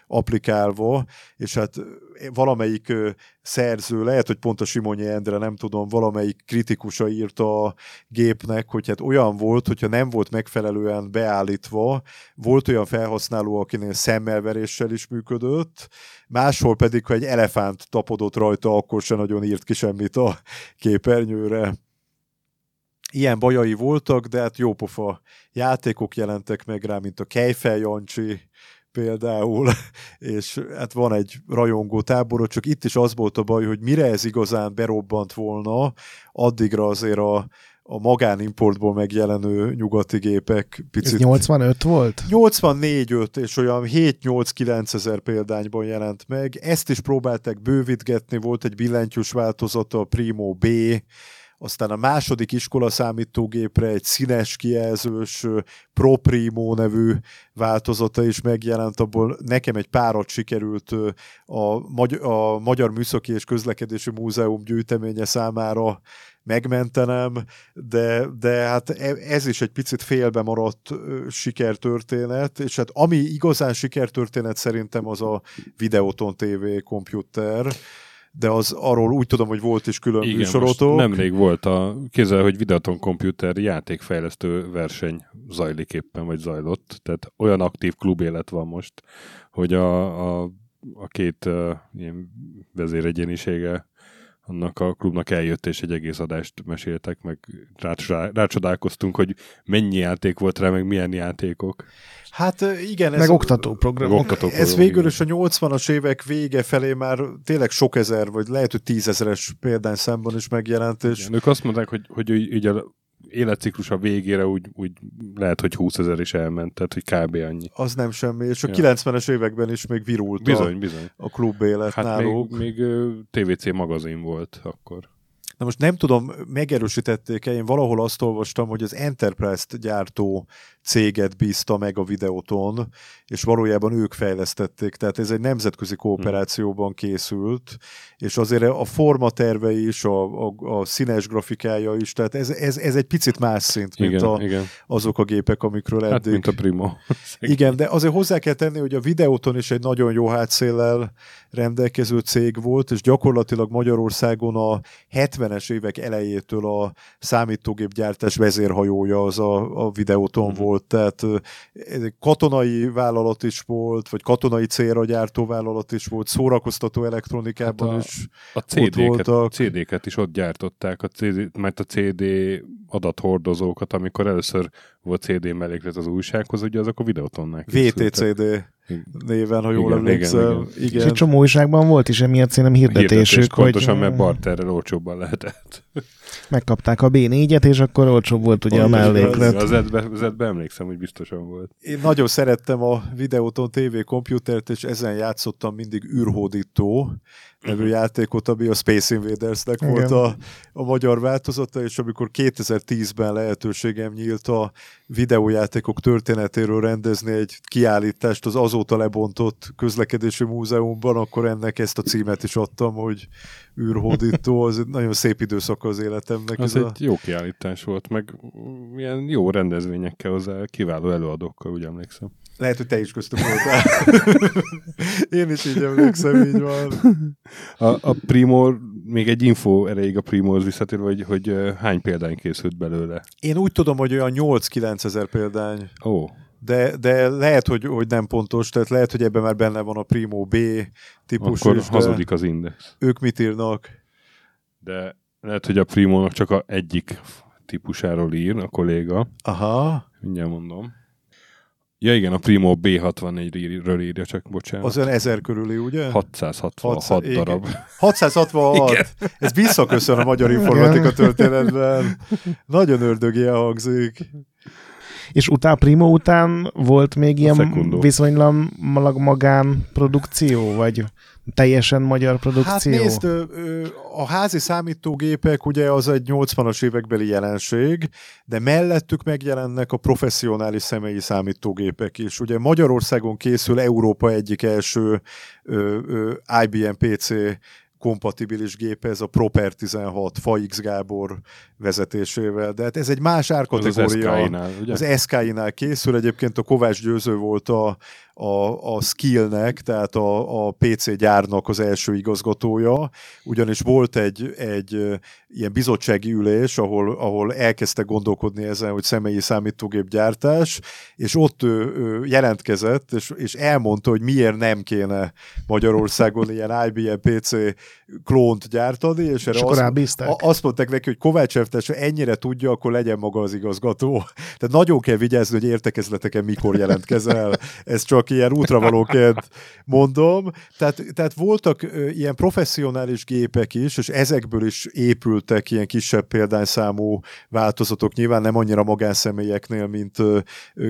applikálva, és hát valamelyik szerző, lehet, hogy pont a Simonyi Endre, nem tudom, valamelyik kritikusa írta a gépnek, hogy hát olyan volt, hogyha nem volt megfelelően beállítva, volt olyan felhasználó, akinél szemmelveréssel is működött, máshol pedig, ha egy elefánt tapodott rajta, akkor se nagyon írt ki semmit a képernyőre. Ilyen bajai voltak, de hát jópofa játékok jelentek meg rá, mint a Kejfel Jancsi, például, és hát van egy rajongó tábor, csak itt is az volt a baj, hogy mire ez igazán berobbant volna, addigra azért a, a magánimportból megjelenő nyugati gépek picit... Ez 85 volt? 84-5, és olyan 7-8-9 ezer példányban jelent meg. Ezt is próbálták bővítgetni, volt egy billentyűs változata, a Primo B, aztán a második iskola számítógépre egy színes kijelzős ProPrimo nevű változata is megjelent, abból nekem egy párat sikerült a, Magy- a Magyar Műszaki és Közlekedési Múzeum gyűjteménye számára megmentenem, de, de hát e, ez is egy picit félbe maradt sikertörténet, és hát ami igazán sikertörténet szerintem az a Videoton TV komputer, de az arról úgy tudom, hogy volt is külön Igen, műsorotok. nemrég volt a, kézzel, hogy Videoton Computer játékfejlesztő verseny zajlik éppen, vagy zajlott, tehát olyan aktív klubélet van most, hogy a, a, a két uh, ilyen vezéregyénisége annak a klubnak eljött, és egy egész adást meséltek, meg rácsodálkoztunk, hogy mennyi játék volt rá, meg milyen játékok. Hát igen. Ez meg oktatóprogramok. Oktató ez végül is a 80-as évek vége felé már tényleg sok ezer, vagy lehet, hogy tízezeres példányszámban is megjelent. És... Igen, ők azt mondták, hogy, hogy így a életciklus a végére úgy, úgy lehet, hogy 20 ezer is elment, tehát hogy kb. annyi. Az nem semmi, és a ja. 90-es években is még virult bizony, a, bizony. a klub élet hát náluk. Még, még TVC magazin volt akkor. Na most nem tudom, megerősítették-e, én valahol azt olvastam, hogy az Enterprise-t gyártó céget bízta meg a videóton, és valójában ők fejlesztették, tehát ez egy nemzetközi kooperációban készült, és azért a formaterve is, a, a, a színes grafikája is, tehát ez, ez, ez egy picit más szint, mint igen, a, igen. azok a gépek, amikről eddig... Hát, mint a Primo. igen, de azért hozzá kell tenni, hogy a videóton is egy nagyon jó hátszéllel rendelkező cég volt, és gyakorlatilag Magyarországon a 70-es évek elejétől a számítógépgyártás vezérhajója az a, a videóton mm-hmm. volt, tehát katonai vállalat is volt, vagy katonai célra gyártó vállalat is volt, szórakoztató elektronikában hát a, is a CD-ket, voltak. CD-ket is ott gyártották, a CD, mert a CD adathordozókat, amikor először volt CD melléklet az újsághoz, ugye azok a videótonnák. VTCD néven, ha jól emlékszem. Igen, igen. igen. És egy csomó újságban volt is emiatt szerintem hirdetésük, Hirdetés, hogy... Pontosan, mert barterrel olcsóbban lehetett. Megkapták a B4-et, és akkor olcsóbb volt ugye a melléklet. Az, az, az edbe emlékszem, hogy biztosan volt. Én nagyon szerettem a Videóton TV komputert, és ezen játszottam mindig űrhódító, nevű játékot, ami a Space Invaders-nek Igen. volt a, a magyar változata, és amikor 2010-ben lehetőségem nyílt a videójátékok történetéről rendezni egy kiállítást az azóta lebontott közlekedési múzeumban, akkor ennek ezt a címet is adtam, hogy űrhódító, az egy nagyon szép időszak az életemnek. Az ez egy a... jó kiállítás volt, meg milyen jó rendezvényekkel hozzá, kiváló előadókkal, úgy emlékszem. Lehet, hogy te is köztük voltál. Én is így emlékszem, így van. A, a Primor, még egy info erejéig a Primorhoz visszatérve, hogy, hogy hány példány készült belőle? Én úgy tudom, hogy olyan 8-9 ezer példány. Ó. Oh. De, de lehet, hogy, hogy nem pontos, tehát lehet, hogy ebben már benne van a Primo B típus Akkor is, hazudik az index. Ők mit írnak? De lehet, hogy a Primónak csak a egyik típusáról ír a kolléga. Aha. Mindjárt mondom. Ja igen, a Primo B64-ről írja, csak bocsánat. Az olyan ezer körüli, ugye? 666 600, darab. Igen. 666! Igen. Ez visszaköszön a magyar informatika történetben. Nagyon ördögien hangzik. És utána Primo után volt még ilyen viszonylag magán produkció, vagy teljesen magyar produkció? Hát nézd, a házi számítógépek ugye az egy 80-as évekbeli jelenség, de mellettük megjelennek a professzionális személyi számítógépek is. Ugye Magyarországon készül Európa egyik első IBM PC kompatibilis gép, ez a Proper 16 Faix Gábor vezetésével, de hát ez egy más árkategória. Az, SKI-nál, SKI-nál készül, egyébként a Kovács Győző volt a, a, a skillnek, tehát a, a PC gyárnak az első igazgatója, ugyanis volt egy, egy ilyen bizottsági ülés, ahol, ahol elkezdtek gondolkodni ezen, hogy személyi számítógép gyártás, és ott ő, ő jelentkezett, és, és elmondta, hogy miért nem kéne Magyarországon ilyen IBM PC klónt gyártani, és, erre és azt, a, azt mondták neki, hogy Kovács Eftes ennyire tudja, akkor legyen maga az igazgató. Tehát nagyon kell vigyázni, hogy értekezleteken mikor jelentkezel. Ez csak ilyen útravalóként mondom. Tehát, tehát voltak ilyen professzionális gépek is, és ezekből is épültek ilyen kisebb példányszámú változatok, nyilván nem annyira magánszemélyeknél, mint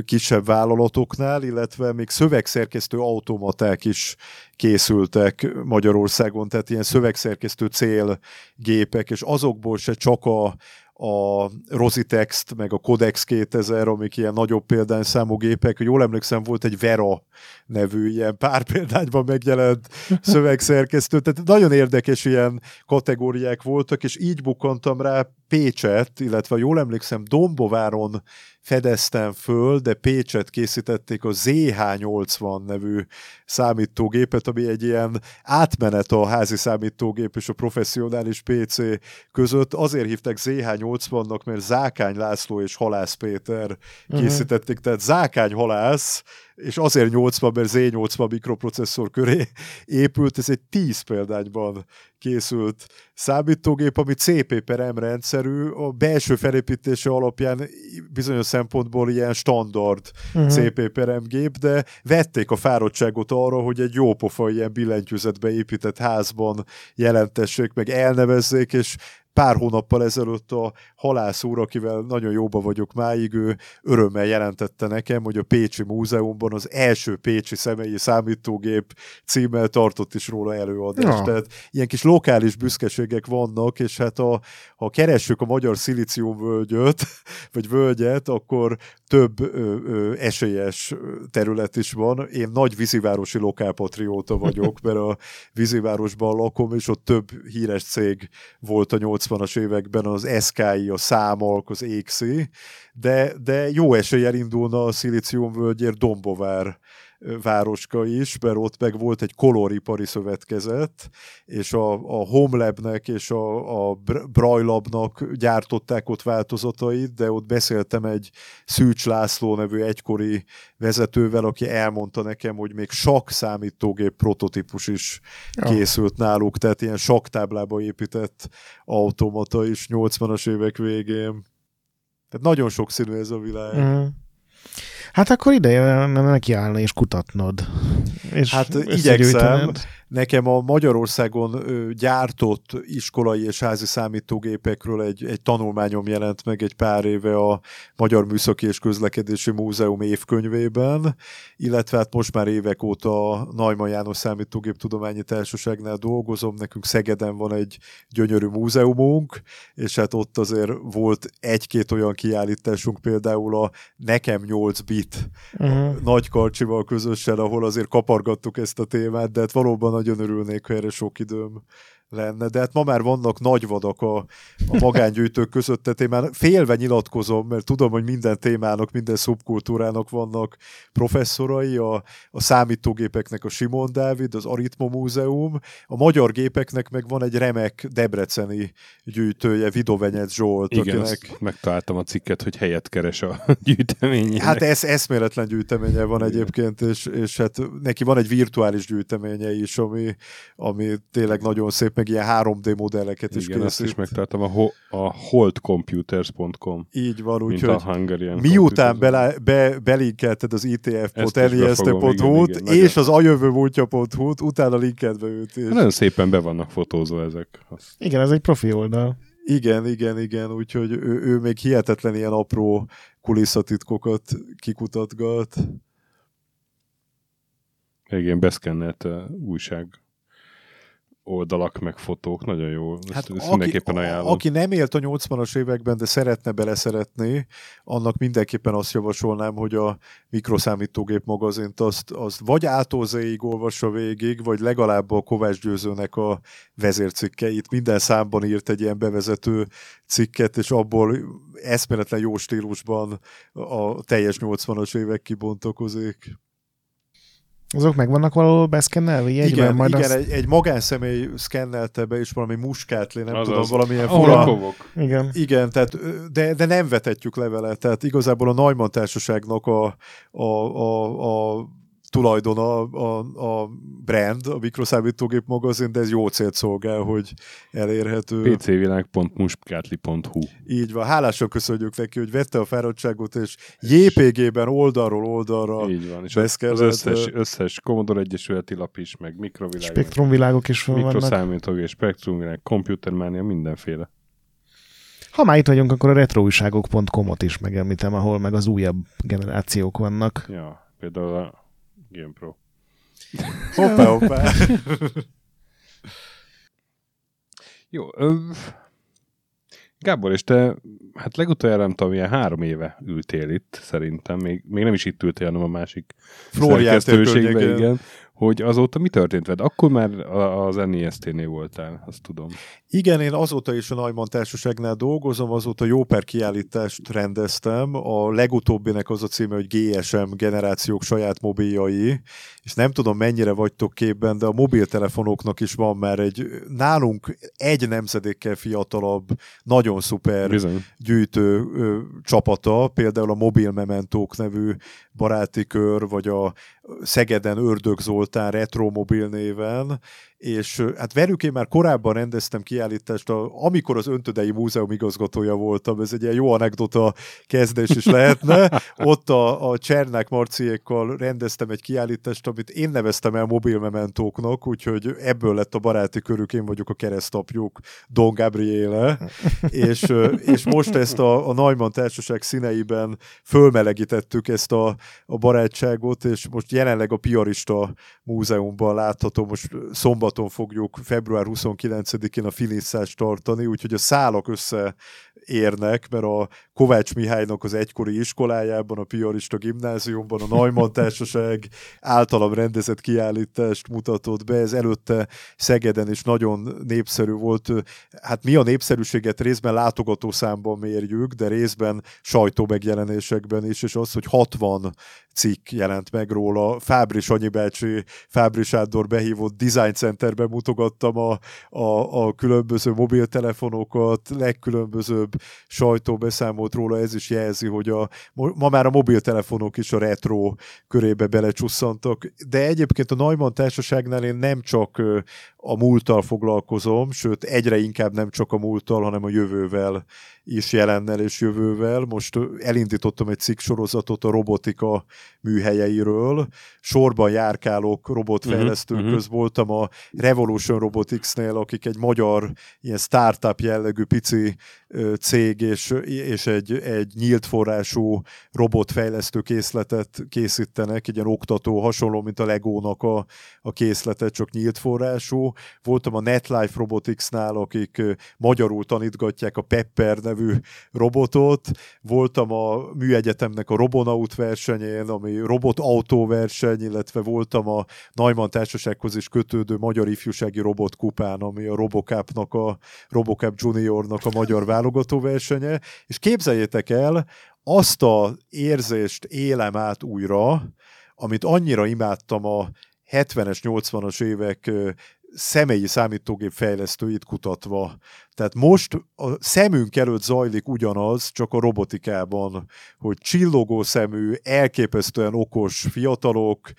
kisebb vállalatoknál, illetve még szövegszerkesztő automaták is készültek Magyarországon, tehát ilyen szövegszerkesztő célgépek, és azokból se csak a, a Rositext, meg a Codex 2000, amik ilyen nagyobb példányszámú gépek. Jól emlékszem, volt egy Vera nevű ilyen pár példányban megjelent szövegszerkesztő. Tehát nagyon érdekes ilyen kategóriák voltak, és így bukkantam rá Pécset, illetve jól emlékszem, Dombováron fedeztem föl, de Pécset készítették a ZH80 nevű számítógépet, ami egy ilyen átmenet a házi számítógép és a professzionális PC között. Azért hívták ZH80-nak, mert Zákány László és Halász Péter mhm. készítették, uh-huh. tehát Zákány Halász és azért 80, mert Z80 mikroprocesszor köré épült, ez egy 10 példányban készült számítógép, ami CP per M rendszerű, a belső felépítése alapján bizonyos szempontból ilyen standard uh-huh. Mhm. CP per M gép, de vették a fáradtságot arra, hogy egy jópofa ilyen billentyűzetbe épített házban jelentessék, meg elnevezzék, és pár hónappal ezelőtt a halász úr, akivel nagyon jóba vagyok máig, ő örömmel jelentette nekem, hogy a Pécsi Múzeumban az első Pécsi személyi számítógép címmel tartott is róla előadást. Ja. Tehát ilyen kis lokális büszkeségek vannak, és hát a, ha keressük a magyar szilíciumvölgyöt, vagy völgyet, akkor több ö, ö, esélyes terület is van. Én nagy vízivárosi lokálpatrióta vagyok, mert a vízivárosban lakom, és ott több híres cég volt a 80-as években, az SKI, a Számalk, az Éxi, de, de jó eséllyel indulna a szilíciumvölgyért Dombovár városka is, mert ott meg volt egy koloripari szövetkezet, és a, a Homelabnek és a, a Brajlabnak gyártották ott változatait, de ott beszéltem egy Szűcs László nevű egykori vezetővel, aki elmondta nekem, hogy még sak számítógép prototípus is készült ja. náluk, tehát ilyen saktáblába épített automata is 80-as évek végén. Tehát nagyon sokszínű ez a világ. Mm. Hát akkor ideje neki állni és kutatnod. És hát igyekszem, Nekem a Magyarországon gyártott iskolai és házi számítógépekről egy, egy tanulmányom jelent meg egy pár éve a Magyar Műszaki és Közlekedési Múzeum évkönyvében, illetve hát most már évek óta a Najman János Számítógép Tudományi Társaságnál dolgozom, nekünk Szegeden van egy gyönyörű múzeumunk, és hát ott azért volt egy-két olyan kiállításunk, például a Nekem 8 bit uh-huh. nagy karcsival közösen, ahol azért kapargattuk ezt a témát, de hát valóban nagyon örülnék, ha erre sok időm lenne, de hát ma már vannak nagy vadak a, a magángyűjtők között, tehát én már félve nyilatkozom, mert tudom, hogy minden témának, minden szubkultúrának vannak professzorai, a, a számítógépeknek a Simon Dávid, az Aritmo Múzeum, a magyar gépeknek meg van egy remek debreceni gyűjtője, Vidovenyec Zsolt. Igen, akinek... megtaláltam a cikket, hogy helyet keres a gyűjteményének. Hát ez eszméletlen gyűjteménye van egyébként, és, és hát neki van egy virtuális gyűjteménye is, ami, ami tényleg nagyon szép meg ilyen 3D modelleket is Igen, készít. is megtaláltam a, ho- a holdcomputers.com. Így van, úgyhogy miután be, be, belinkelted az itf.nist.hu-t és az ajövőmúltja.hu-t, utána linkedve őt is. Nagyon szépen be vannak fotózva ezek. Azt. Igen, ez egy profi oldal. Igen, igen, igen, úgyhogy ő, ő még hihetetlen ilyen apró kulisszatitkokat kikutatgat. Igen, beszkennelt uh, újság oldalak, meg fotók, nagyon jó. Ezt, hát ezt aki, mindenképpen ajánlom. Aki nem élt a 80-as években, de szeretne beleszeretni, annak mindenképpen azt javasolnám, hogy a mikroszámítógép magazint azt, azt vagy átózéig olvassa végig, vagy legalább a Kovács Győzőnek a vezércikkeit. Minden számban írt egy ilyen bevezető cikket, és abból eszméletlen jó stílusban a teljes 80-as évek kibontakozik. Azok meg vannak valahol beszkennelve? Igen, majd igen azt... egy, egy magánszemély szkennelte be, és valami muskátli, nem az tudom, valamilyen fura... Igen. Igen, tehát, de, de nem vetetjük levele, tehát igazából a Neumann társaságnak a, a, a, a tulajdona a, a brand, a mikroszámítógép magazin, de ez jó célt szolgál, hogy elérhető. pcvilág.muskátli.hu Így van, hálásan köszönjük neki, hogy vette a fáradtságot, és JPG-ben oldalról oldalra Így van, és az, az összes, összes Commodore Egyesületi lap is, meg mikrovilág. Spektrumvilágok is van Mikroszámítógép, spektrumvilág, computermania, mindenféle. Ha már itt vagyunk, akkor a retroújságok.com-ot is megemlítem, ahol meg az újabb generációk vannak. Ja, például a Game Pro. hoppá, hoppá. Jó. Ö, Gábor, és te, hát legutoljára nem tudom, ilyen három éve ültél itt, szerintem. Még, még nem is itt ültél, hanem a másik szerkesztőségben, igen hogy azóta mi történt veled? Akkor már az NEST-nél voltál, azt tudom. Igen, én azóta is a Neumann Társaságnál dolgozom, azóta jó per kiállítást rendeztem. A legutóbbinek az a címe, hogy GSM generációk saját mobiljai, és nem tudom mennyire vagytok képben, de a mobiltelefonoknak is van már egy nálunk egy nemzedékkel fiatalabb, nagyon szuper Bizony. gyűjtő ö, csapata, például a Mobil Mementók nevű baráti kör, vagy a Szegeden Ördög Zoltán Retromobil néven, és hát velük én már korábban rendeztem kiállítást, a, amikor az Öntödei Múzeum igazgatója voltam, ez egy ilyen jó anekdota kezdés is lehetne. Ott a, a Csernák Marciékkal rendeztem egy kiállítást, amit én neveztem el mobilmementóknak, úgyhogy ebből lett a baráti körük, én vagyok a keresztapjuk, Don Gabriele, és, és most ezt a, a Neumann Társaság színeiben fölmelegítettük ezt a, a barátságot, és most jelenleg a Piarista Múzeumban látható, most szombat szombaton fogjuk február 29-én a finiszást tartani, úgyhogy a szálak összeérnek, mert a Kovács Mihálynak az egykori iskolájában, a Piarista gimnáziumban a Neumann Társaság általam rendezett kiállítást mutatott be, ez előtte Szegeden is nagyon népszerű volt. Hát mi a népszerűséget részben látogatószámban mérjük, de részben sajtómegjelenésekben is, és az, hogy 60 cikk jelent meg róla. Fábri Sanyi bácsi, Fábri Sándor behívott Design Centerben mutogattam a, a, a különböző mobiltelefonokat, legkülönbözőbb sajtóbeszámolt róla, ez is jelzi, hogy a, ma már a mobiltelefonok is a retro körébe belecsusszantak, de egyébként a Neumann társaságnál én nem csak a múlttal foglalkozom, sőt egyre inkább nem csak a múlttal, hanem a jövővel is jelennel és jövővel. Most elindítottam egy cikk sorozatot a robotika műhelyeiről. Sorban járkálok robotfejlesztők uh-huh, köz voltam a Revolution Robotics-nél, akik egy magyar ilyen startup jellegű pici cég és, és egy, egy nyílt forrású robotfejlesztő készletet készítenek, egy ilyen oktató, hasonló, mint a Legónak a, a készlete, csak nyílt forrású. Voltam a NetLife Robotics-nál, akik magyarul tanítgatják a Pepper nevű robotot. Voltam a műegyetemnek a Robonaut versenyén, ami robotautó verseny, illetve voltam a Neumann Társasághoz is kötődő Magyar Ifjúsági Robotkupán, ami a Robocapnak a Robocap Juniornak a magyar válogató versenye, és képzeljétek el, azt a érzést élem át újra, amit annyira imádtam a 70-es, 80-as évek személyi számítógép fejlesztőit kutatva. Tehát most a szemünk előtt zajlik ugyanaz, csak a robotikában, hogy csillogó szemű, elképesztően okos fiatalok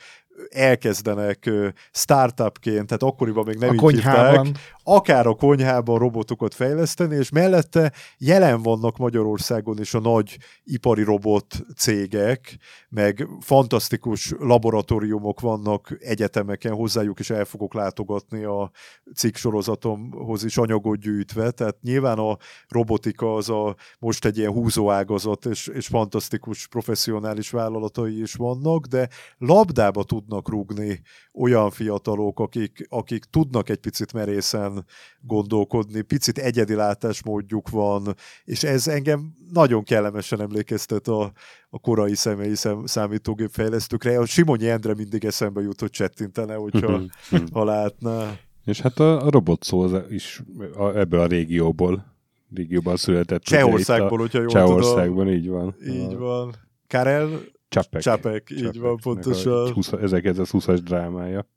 elkezdenek startupként, tehát akkoriban még nem a így hívták, akár a konyhában robotokat fejleszteni, és mellette jelen vannak Magyarországon is a nagy ipari robot cégek, meg fantasztikus laboratóriumok vannak egyetemeken, hozzájuk is el fogok látogatni a cikk sorozatomhoz is anyagot gyűjtve, tehát nyilván a robotika az a most egy ilyen húzóágazat, és, és fantasztikus professzionális vállalatai is vannak, de labdába tudnak rúgni olyan fiatalok, akik, akik tudnak egy picit merészen gondolkodni, picit egyedi látásmódjuk van, és ez engem nagyon kellemesen emlékeztet a, a korai személyi szem, számítógép fejlesztőkre. A Simonyi Endre mindig eszembe jut, hogy csettintene, hogyha mhm, mhm. ha látná. És hát a, a robot szó az is a, ebből a régióból régióban született. Csehországból, hogyha jól Csehországban, így van. Így van. Karel Csapek. Csapek, így Csapek, van, pontosan. 1920-as drámája.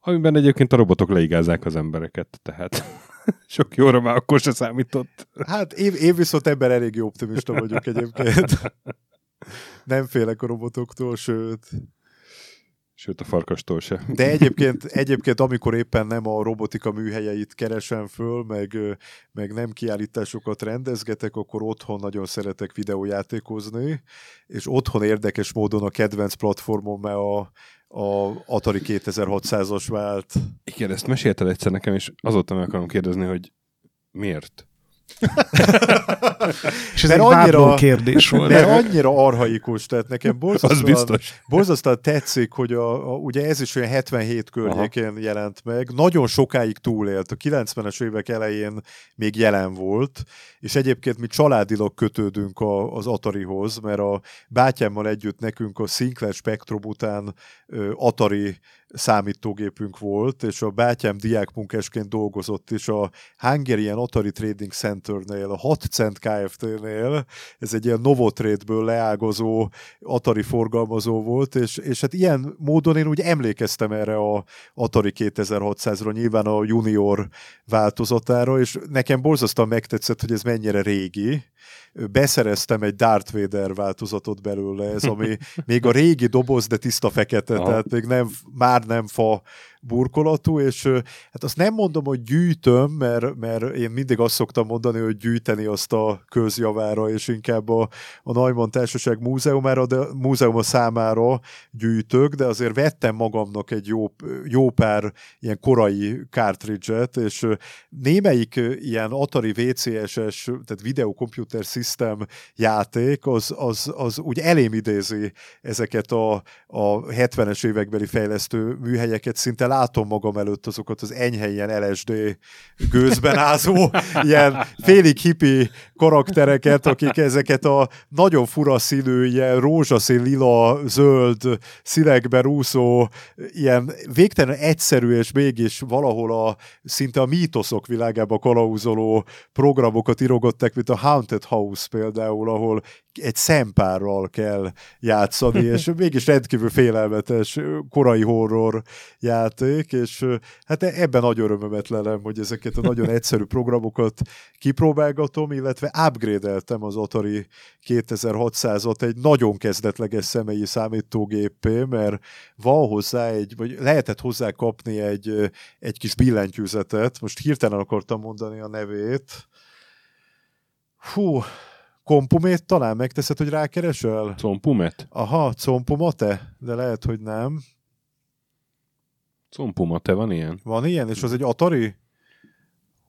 Amiben egyébként a robotok leigázzák az embereket, tehát sok jóra már akkor se számított. Hát én, én viszont ebben elég optimista vagyok egyébként. Nem félek a robotoktól, sőt. Sőt, a farkastól se. De egyébként, egyébként, amikor éppen nem a robotika műhelyeit keresem föl, meg, meg nem kiállításokat rendezgetek, akkor otthon nagyon szeretek videójátékozni, és otthon érdekes módon a kedvenc platformom, a, a Atari 2600-as vált. Igen, ezt mesélted egyszer nekem, és azóta meg akarom kérdezni, hogy miért? És ez mert egy annyira, kérdés volt. Mert annyira arhaikus, tehát nekem borzasztóan, borzasztóan tetszik, hogy a, a, ugye ez is olyan 77 környékén Aha. jelent meg, nagyon sokáig túlélt, a 90-es évek elején még jelen volt, és egyébként mi családilag kötődünk a, az Atarihoz, mert a bátyámmal együtt nekünk a Sinclair Spectrum után ö, Atari számítógépünk volt, és a bátyám diákmunkásként dolgozott is a Hungarian Atari Trading Centernél, a 6 cent Kft-nél, ez egy ilyen Novotrade-ből leágazó Atari forgalmazó volt, és, és hát ilyen módon én úgy emlékeztem erre a Atari 2600-ra, nyilván a junior változatára, és nekem borzasztóan megtetszett, hogy ez mennyire régi, beszereztem egy Darth Vader változatot belőle, ez ami még a régi doboz, de tiszta fekete, Aha. tehát még nem, már nem fa burkolatú, és hát azt nem mondom, hogy gyűjtöm, mert, mert én mindig azt szoktam mondani, hogy gyűjteni azt a közjavára, és inkább a, a Neumann Társaság múzeumára, de múzeuma számára gyűjtök, de azért vettem magamnak egy jó, jó pár ilyen korai cartridge-et, és némelyik ilyen Atari VCS-es, tehát Video Computer System játék, az, az, az úgy elém idézi ezeket a, a 70-es évekbeli fejlesztő műhelyeket, szinte látom magam előtt azokat az enyhe ilyen LSD gőzben ázó, ilyen félig hippi karaktereket, akik ezeket a nagyon fura színű, ilyen rózsaszín, lila, zöld színekben úszó, ilyen végtelen egyszerű és mégis valahol a szinte a mítoszok világába kalauzoló programokat írogottak, mint a Haunted House például, ahol egy szempárral kell játszani, és mégis rendkívül félelmetes korai horror játék, és hát ebben nagy örömömet lelem, hogy ezeket a nagyon egyszerű programokat kipróbálgatom, illetve upgrade-eltem az Atari 2600-at egy nagyon kezdetleges személyi számítógépé, mert van hozzá egy, vagy lehetett hozzá kapni egy, egy kis billentyűzetet, most hirtelen akartam mondani a nevét, Hú, Kompumét talán megteszed, hogy rákeresel? Compumet? Aha, Compumate, de lehet, hogy nem. Compumate, van ilyen? Van ilyen, és az egy Atari?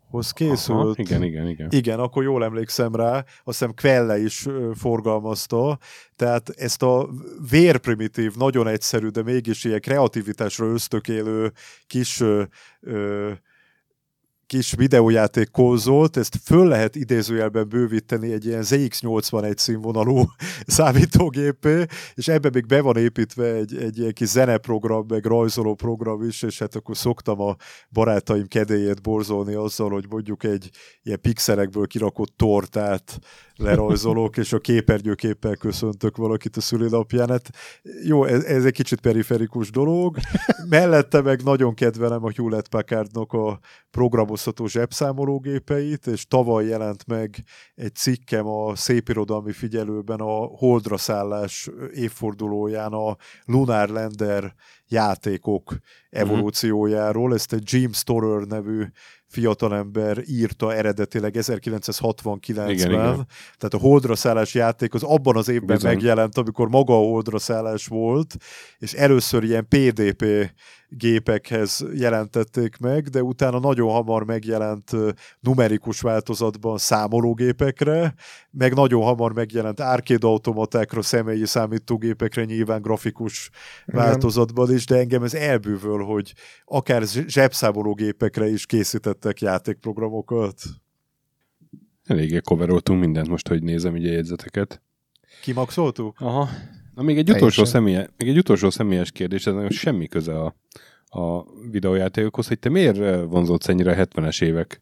hoz készült. Aha, igen, igen, igen. Igen, akkor jól emlékszem rá, azt hiszem Kvelle is forgalmazta, tehát ezt a vérprimitív, nagyon egyszerű, de mégis ilyen kreativitásra ösztökélő kis ö, ö, kis videójáték konzolt, ezt föl lehet idézőjelben bővíteni egy ilyen ZX81 színvonalú számítógépé, és ebbe még be van építve egy, egy ilyen kis zeneprogram, meg rajzoló program is, és hát akkor szoktam a barátaim kedélyét borzolni azzal, hogy mondjuk egy ilyen pixelekből kirakott tortát lerajzolok, és a képernyőképpel köszöntök valakit a szülinapján. Hát jó, ez, ez egy kicsit periferikus dolog. Mellette meg nagyon kedvelem a Hewlett Packardnak a programozható zsebszámológépeit, és tavaly jelent meg egy cikkem a szépirodalmi figyelőben a Holdra szállás évfordulóján a Lunar Lander játékok evolúciójáról. Ezt egy Jim Storer nevű fiatalember írta eredetileg 1969-ben. Igen, igen. Tehát a holdra szállás játék az abban az évben Bizony. megjelent, amikor maga a holdra szállás volt, és először ilyen PDP gépekhez jelentették meg, de utána nagyon hamar megjelent numerikus változatban számológépekre, meg nagyon hamar megjelent arcade automatákra, személyi számítógépekre, nyilván grafikus Igen. változatban is, de engem ez elbűvöl, hogy akár zsebszámológépekre is készítettek játékprogramokat. Eléggé coveroltunk mindent most, hogy nézem így a jegyzeteket. Kimaxoltuk? Aha. Na, még egy, utolsó személye, még egy utolsó személyes kérdés, ez nagyon semmi köze a, a videójátékokhoz, hogy te miért vonzódsz ennyire a 70-es évek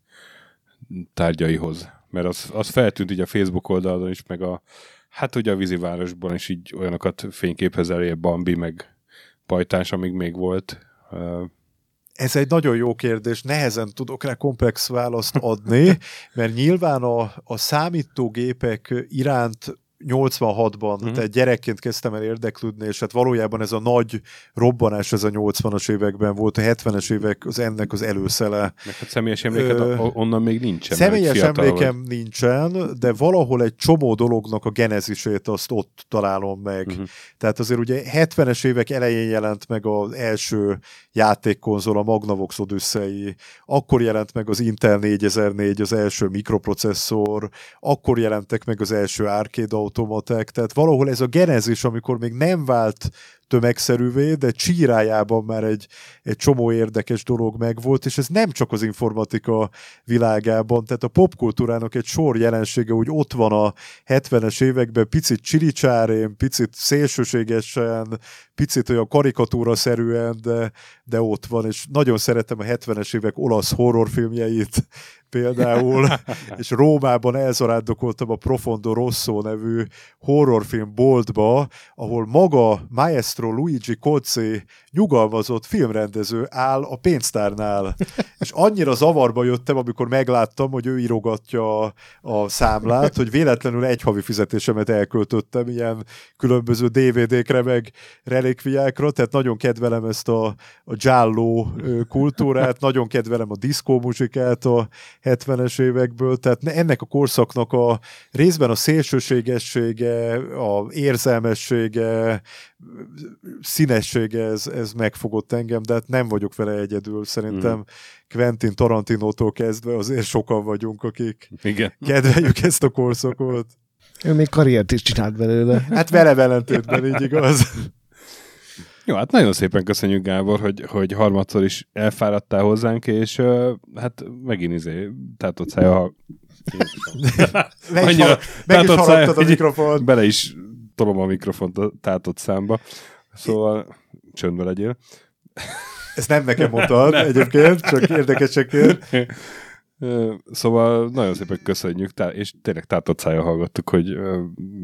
tárgyaihoz? Mert az, az feltűnt így a Facebook oldalon is, meg a hát ugye a vízivárosban is így olyanokat fényképhez elé, Bambi, meg Pajtás, amíg még volt. Ez egy nagyon jó kérdés, nehezen tudok rá komplex választ adni, mert nyilván a, a számítógépek iránt 86-ban, uh-huh. tehát gyerekként kezdtem el érdeklődni, és hát valójában ez a nagy robbanás ez a 80-as években volt, a 70-es évek az ennek az előszele. Meg hát személyes emléked Ö, onnan még nincsen. Személyes emlékem vagy. nincsen, de valahol egy csomó dolognak a genezisét azt ott találom meg. Uh-huh. Tehát azért ugye 70-es évek elején jelent meg az első játékkonzol, a Magnavox Odyssey, akkor jelent meg az Intel 4004, az első mikroprocesszor, akkor jelentek meg az első arcade automatek, tehát valahol ez a genezis, amikor még nem vált tömegszerűvé, de csírájában már egy, egy csomó érdekes dolog megvolt, és ez nem csak az informatika világában, tehát a popkultúrának egy sor jelensége úgy ott van a 70-es években, picit csiricsárén, picit szélsőségesen, picit olyan karikatúra-szerűen, de, de ott van, és nagyon szeretem a 70-es évek olasz horrorfilmjeit, például, és Rómában elzarándokoltam a Profondo Rosso nevű horrorfilm boltba, ahol maga Maestro Luigi Cozzi nyugalmazott filmrendező áll a pénztárnál. És annyira zavarba jöttem, amikor megláttam, hogy ő írogatja a, a számlát, hogy véletlenül egy havi fizetésemet elköltöttem ilyen különböző DVD-kre, meg relikviákra, tehát nagyon kedvelem ezt a, a giallo kultúrát, nagyon kedvelem a diszkó muzsikát a 70-es évekből, tehát ennek a korszaknak a részben a szélsőségessége, a érzelmessége, színessége, ez, ez megfogott engem, de hát nem vagyok vele egyedül. Szerintem mm. Quentin Tarantinótól kezdve azért sokan vagyunk, akik Igen. kedveljük ezt a korszakot. Ő még karriert is csinált belőle. Hát vele ellentétben, így igaz. Jó, hát nagyon szépen köszönjük Gábor, hogy, hogy harmadszor is elfáradtál hozzánk, és uh, hát megint izé, tátott szája, ha... meg is, Annyira, meg is a mikrofont. Bele is tolom a mikrofont a tátott számba, szóval csöndbe legyél. Ezt nem nekem mondtad egyébként, csak érdekesekért. Szóval nagyon szépen köszönjük, és tényleg tátott szája hallgattuk, hogy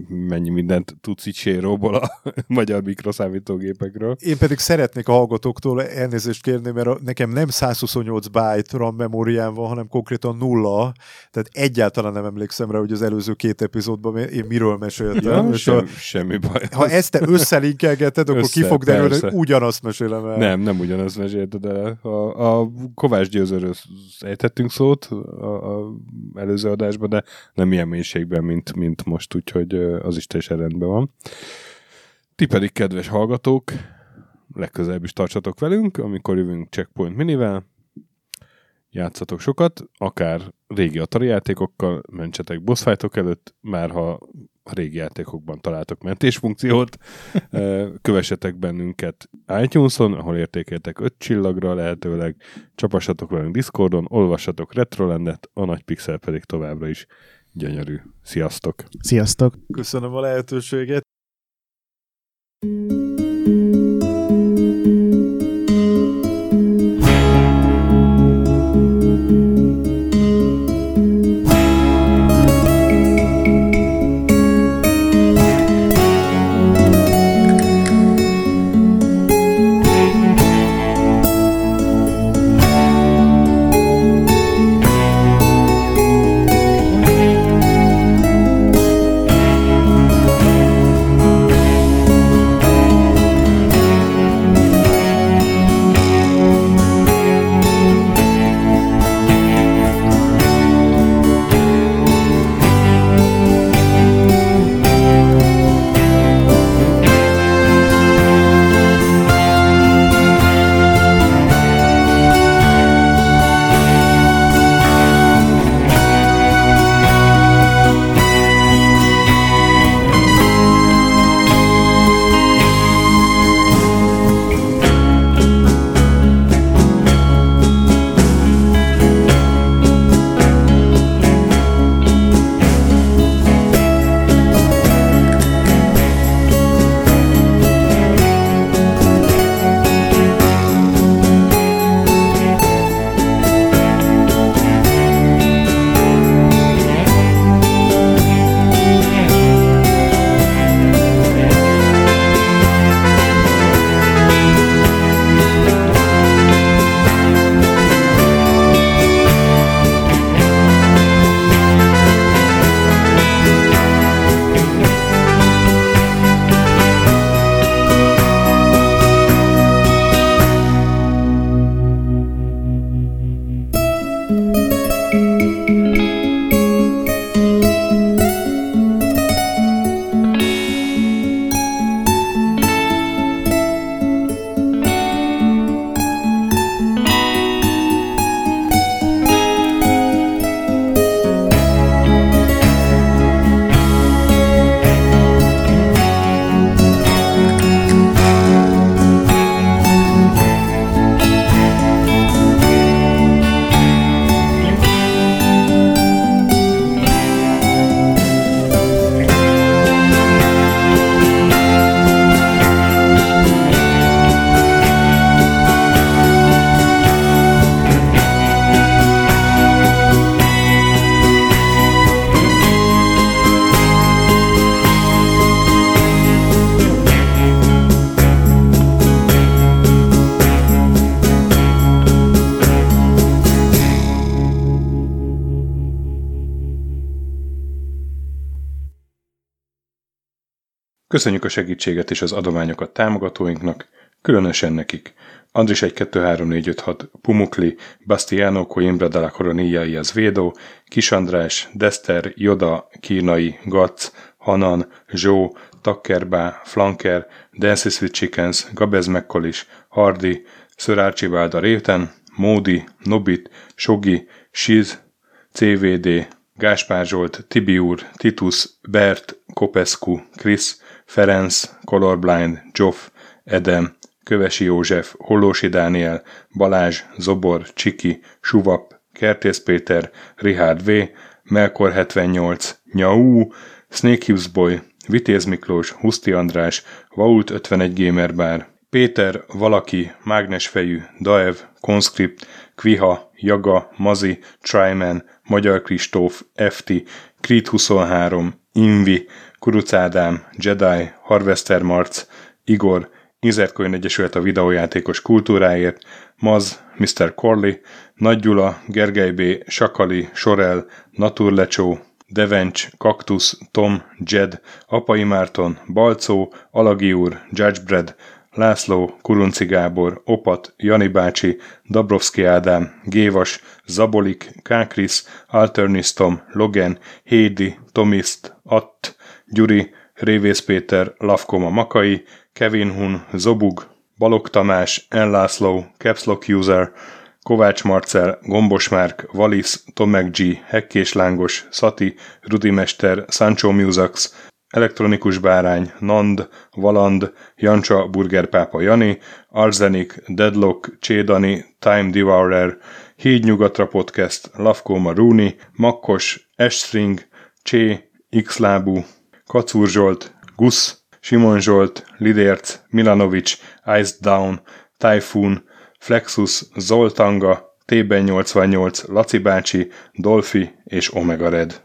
mennyi mindent tudsz így séróból a magyar mikroszámítógépekről. Én pedig szeretnék a hallgatóktól elnézést kérni, mert nekem nem 128 byte RAM memóriám van, hanem konkrétan nulla, tehát egyáltalán nem emlékszem rá, hogy az előző két epizódban én miről meséltem. Ja, sem, a, semmi baj. Ha ezt te összelinkelgeted, akkor Össze, ki fog derülni, hogy ugyanazt mesélem el. Nem, nem ugyanazt mesélted el. A, a Kovács Győzőről ejtettünk szót, a, a előző adásban, de nem ilyen mélységben, mint, mint most, úgyhogy az is teljesen rendben van. Ti pedig, kedves hallgatók, legközelebb is tartsatok velünk, amikor jövünk Checkpoint Minivel, játszatok sokat, akár régi Atari játékokkal, mentsetek boss előtt, már ha a régi játékokban találtok mentésfunkciót, kövessetek bennünket iTunes-on, ahol értékeltek 5 csillagra lehetőleg, csapassatok velünk Discordon, olvassatok Retrolandet, a nagy pixel pedig továbbra is gyönyörű. Sziasztok! Sziasztok! Köszönöm a lehetőséget! Köszönjük a segítséget és az adományokat támogatóinknak, különösen nekik. Andris 1 2 3 4 5 6 Pumukli, Bastiano Coimbra de la Coronilla az Védó, Kis András, Dester, Joda, Kínai, Gac, Hanan, Zsó, Takkerbá, Flanker, Dances with Chickens, Gabez Mekkolis, Sir Archibald a Réten, Módi, Nobit, Sogi, Siz, CVD, Gáspár Zsolt, Tibiur, Titus, Bert, Kopescu, Krisz, Ferenc, Colorblind, Joff, Edem, Kövesi József, Hollósi Dániel, Balázs, Zobor, Csiki, Suvap, Kertész Péter, Richard V, Melkor 78, Nyau, Snake Hughes Boy, Vitéz Miklós, Huszti András, Vault 51 Gamer Bar, Péter, Valaki, Mágnesfejű, Daev, Conscript, Kviha, Jaga, Mazi, Tryman, Magyar Kristóf, FT, Creed 23, Invi, Kuruc Ádám, Jedi, Harvester Marc, Igor, Inzertcoin Egyesület a videójátékos kultúráért, Maz, Mr. Corley, Nagy Gyula, Gergely B., Sakali, Sorel, Naturlecsó, Devencs, Kaktusz, Tom, Jed, Apai Márton, Balcó, Alagi úr, Judgebred, László, Kurunci Gábor, Opat, Jani bácsi, Dabrowski Ádám, Gévas, Zabolik, Kákris, Alternisztom, Logan, Hédi, Tomiszt, Att, Gyuri, Révész Péter, Lavkoma Makai, Kevin Hun, Zobug, Balog Tamás, Enlászló, Capslock User, Kovács Marcel, Gombos Márk, Valisz, Tomek G, Hekkés Lángos, Szati, Rudimester, Sancho Musax, Elektronikus Bárány, Nand, Valand, Jancsa, Burgerpápa Jani, Arzenik, Deadlock, Csédani, Time Devourer, Hídnyugatra Podcast, Lavkó Rúni, Makkos, Estring, Csé, Xlábú, Kacúr Zsolt, Gusz, Simon Zsolt, Lidérc, Milanovic, Ice Down, Typhoon, Flexus, Zoltanga, T-ben 88, Laci bácsi, Dolfi és Omega Red.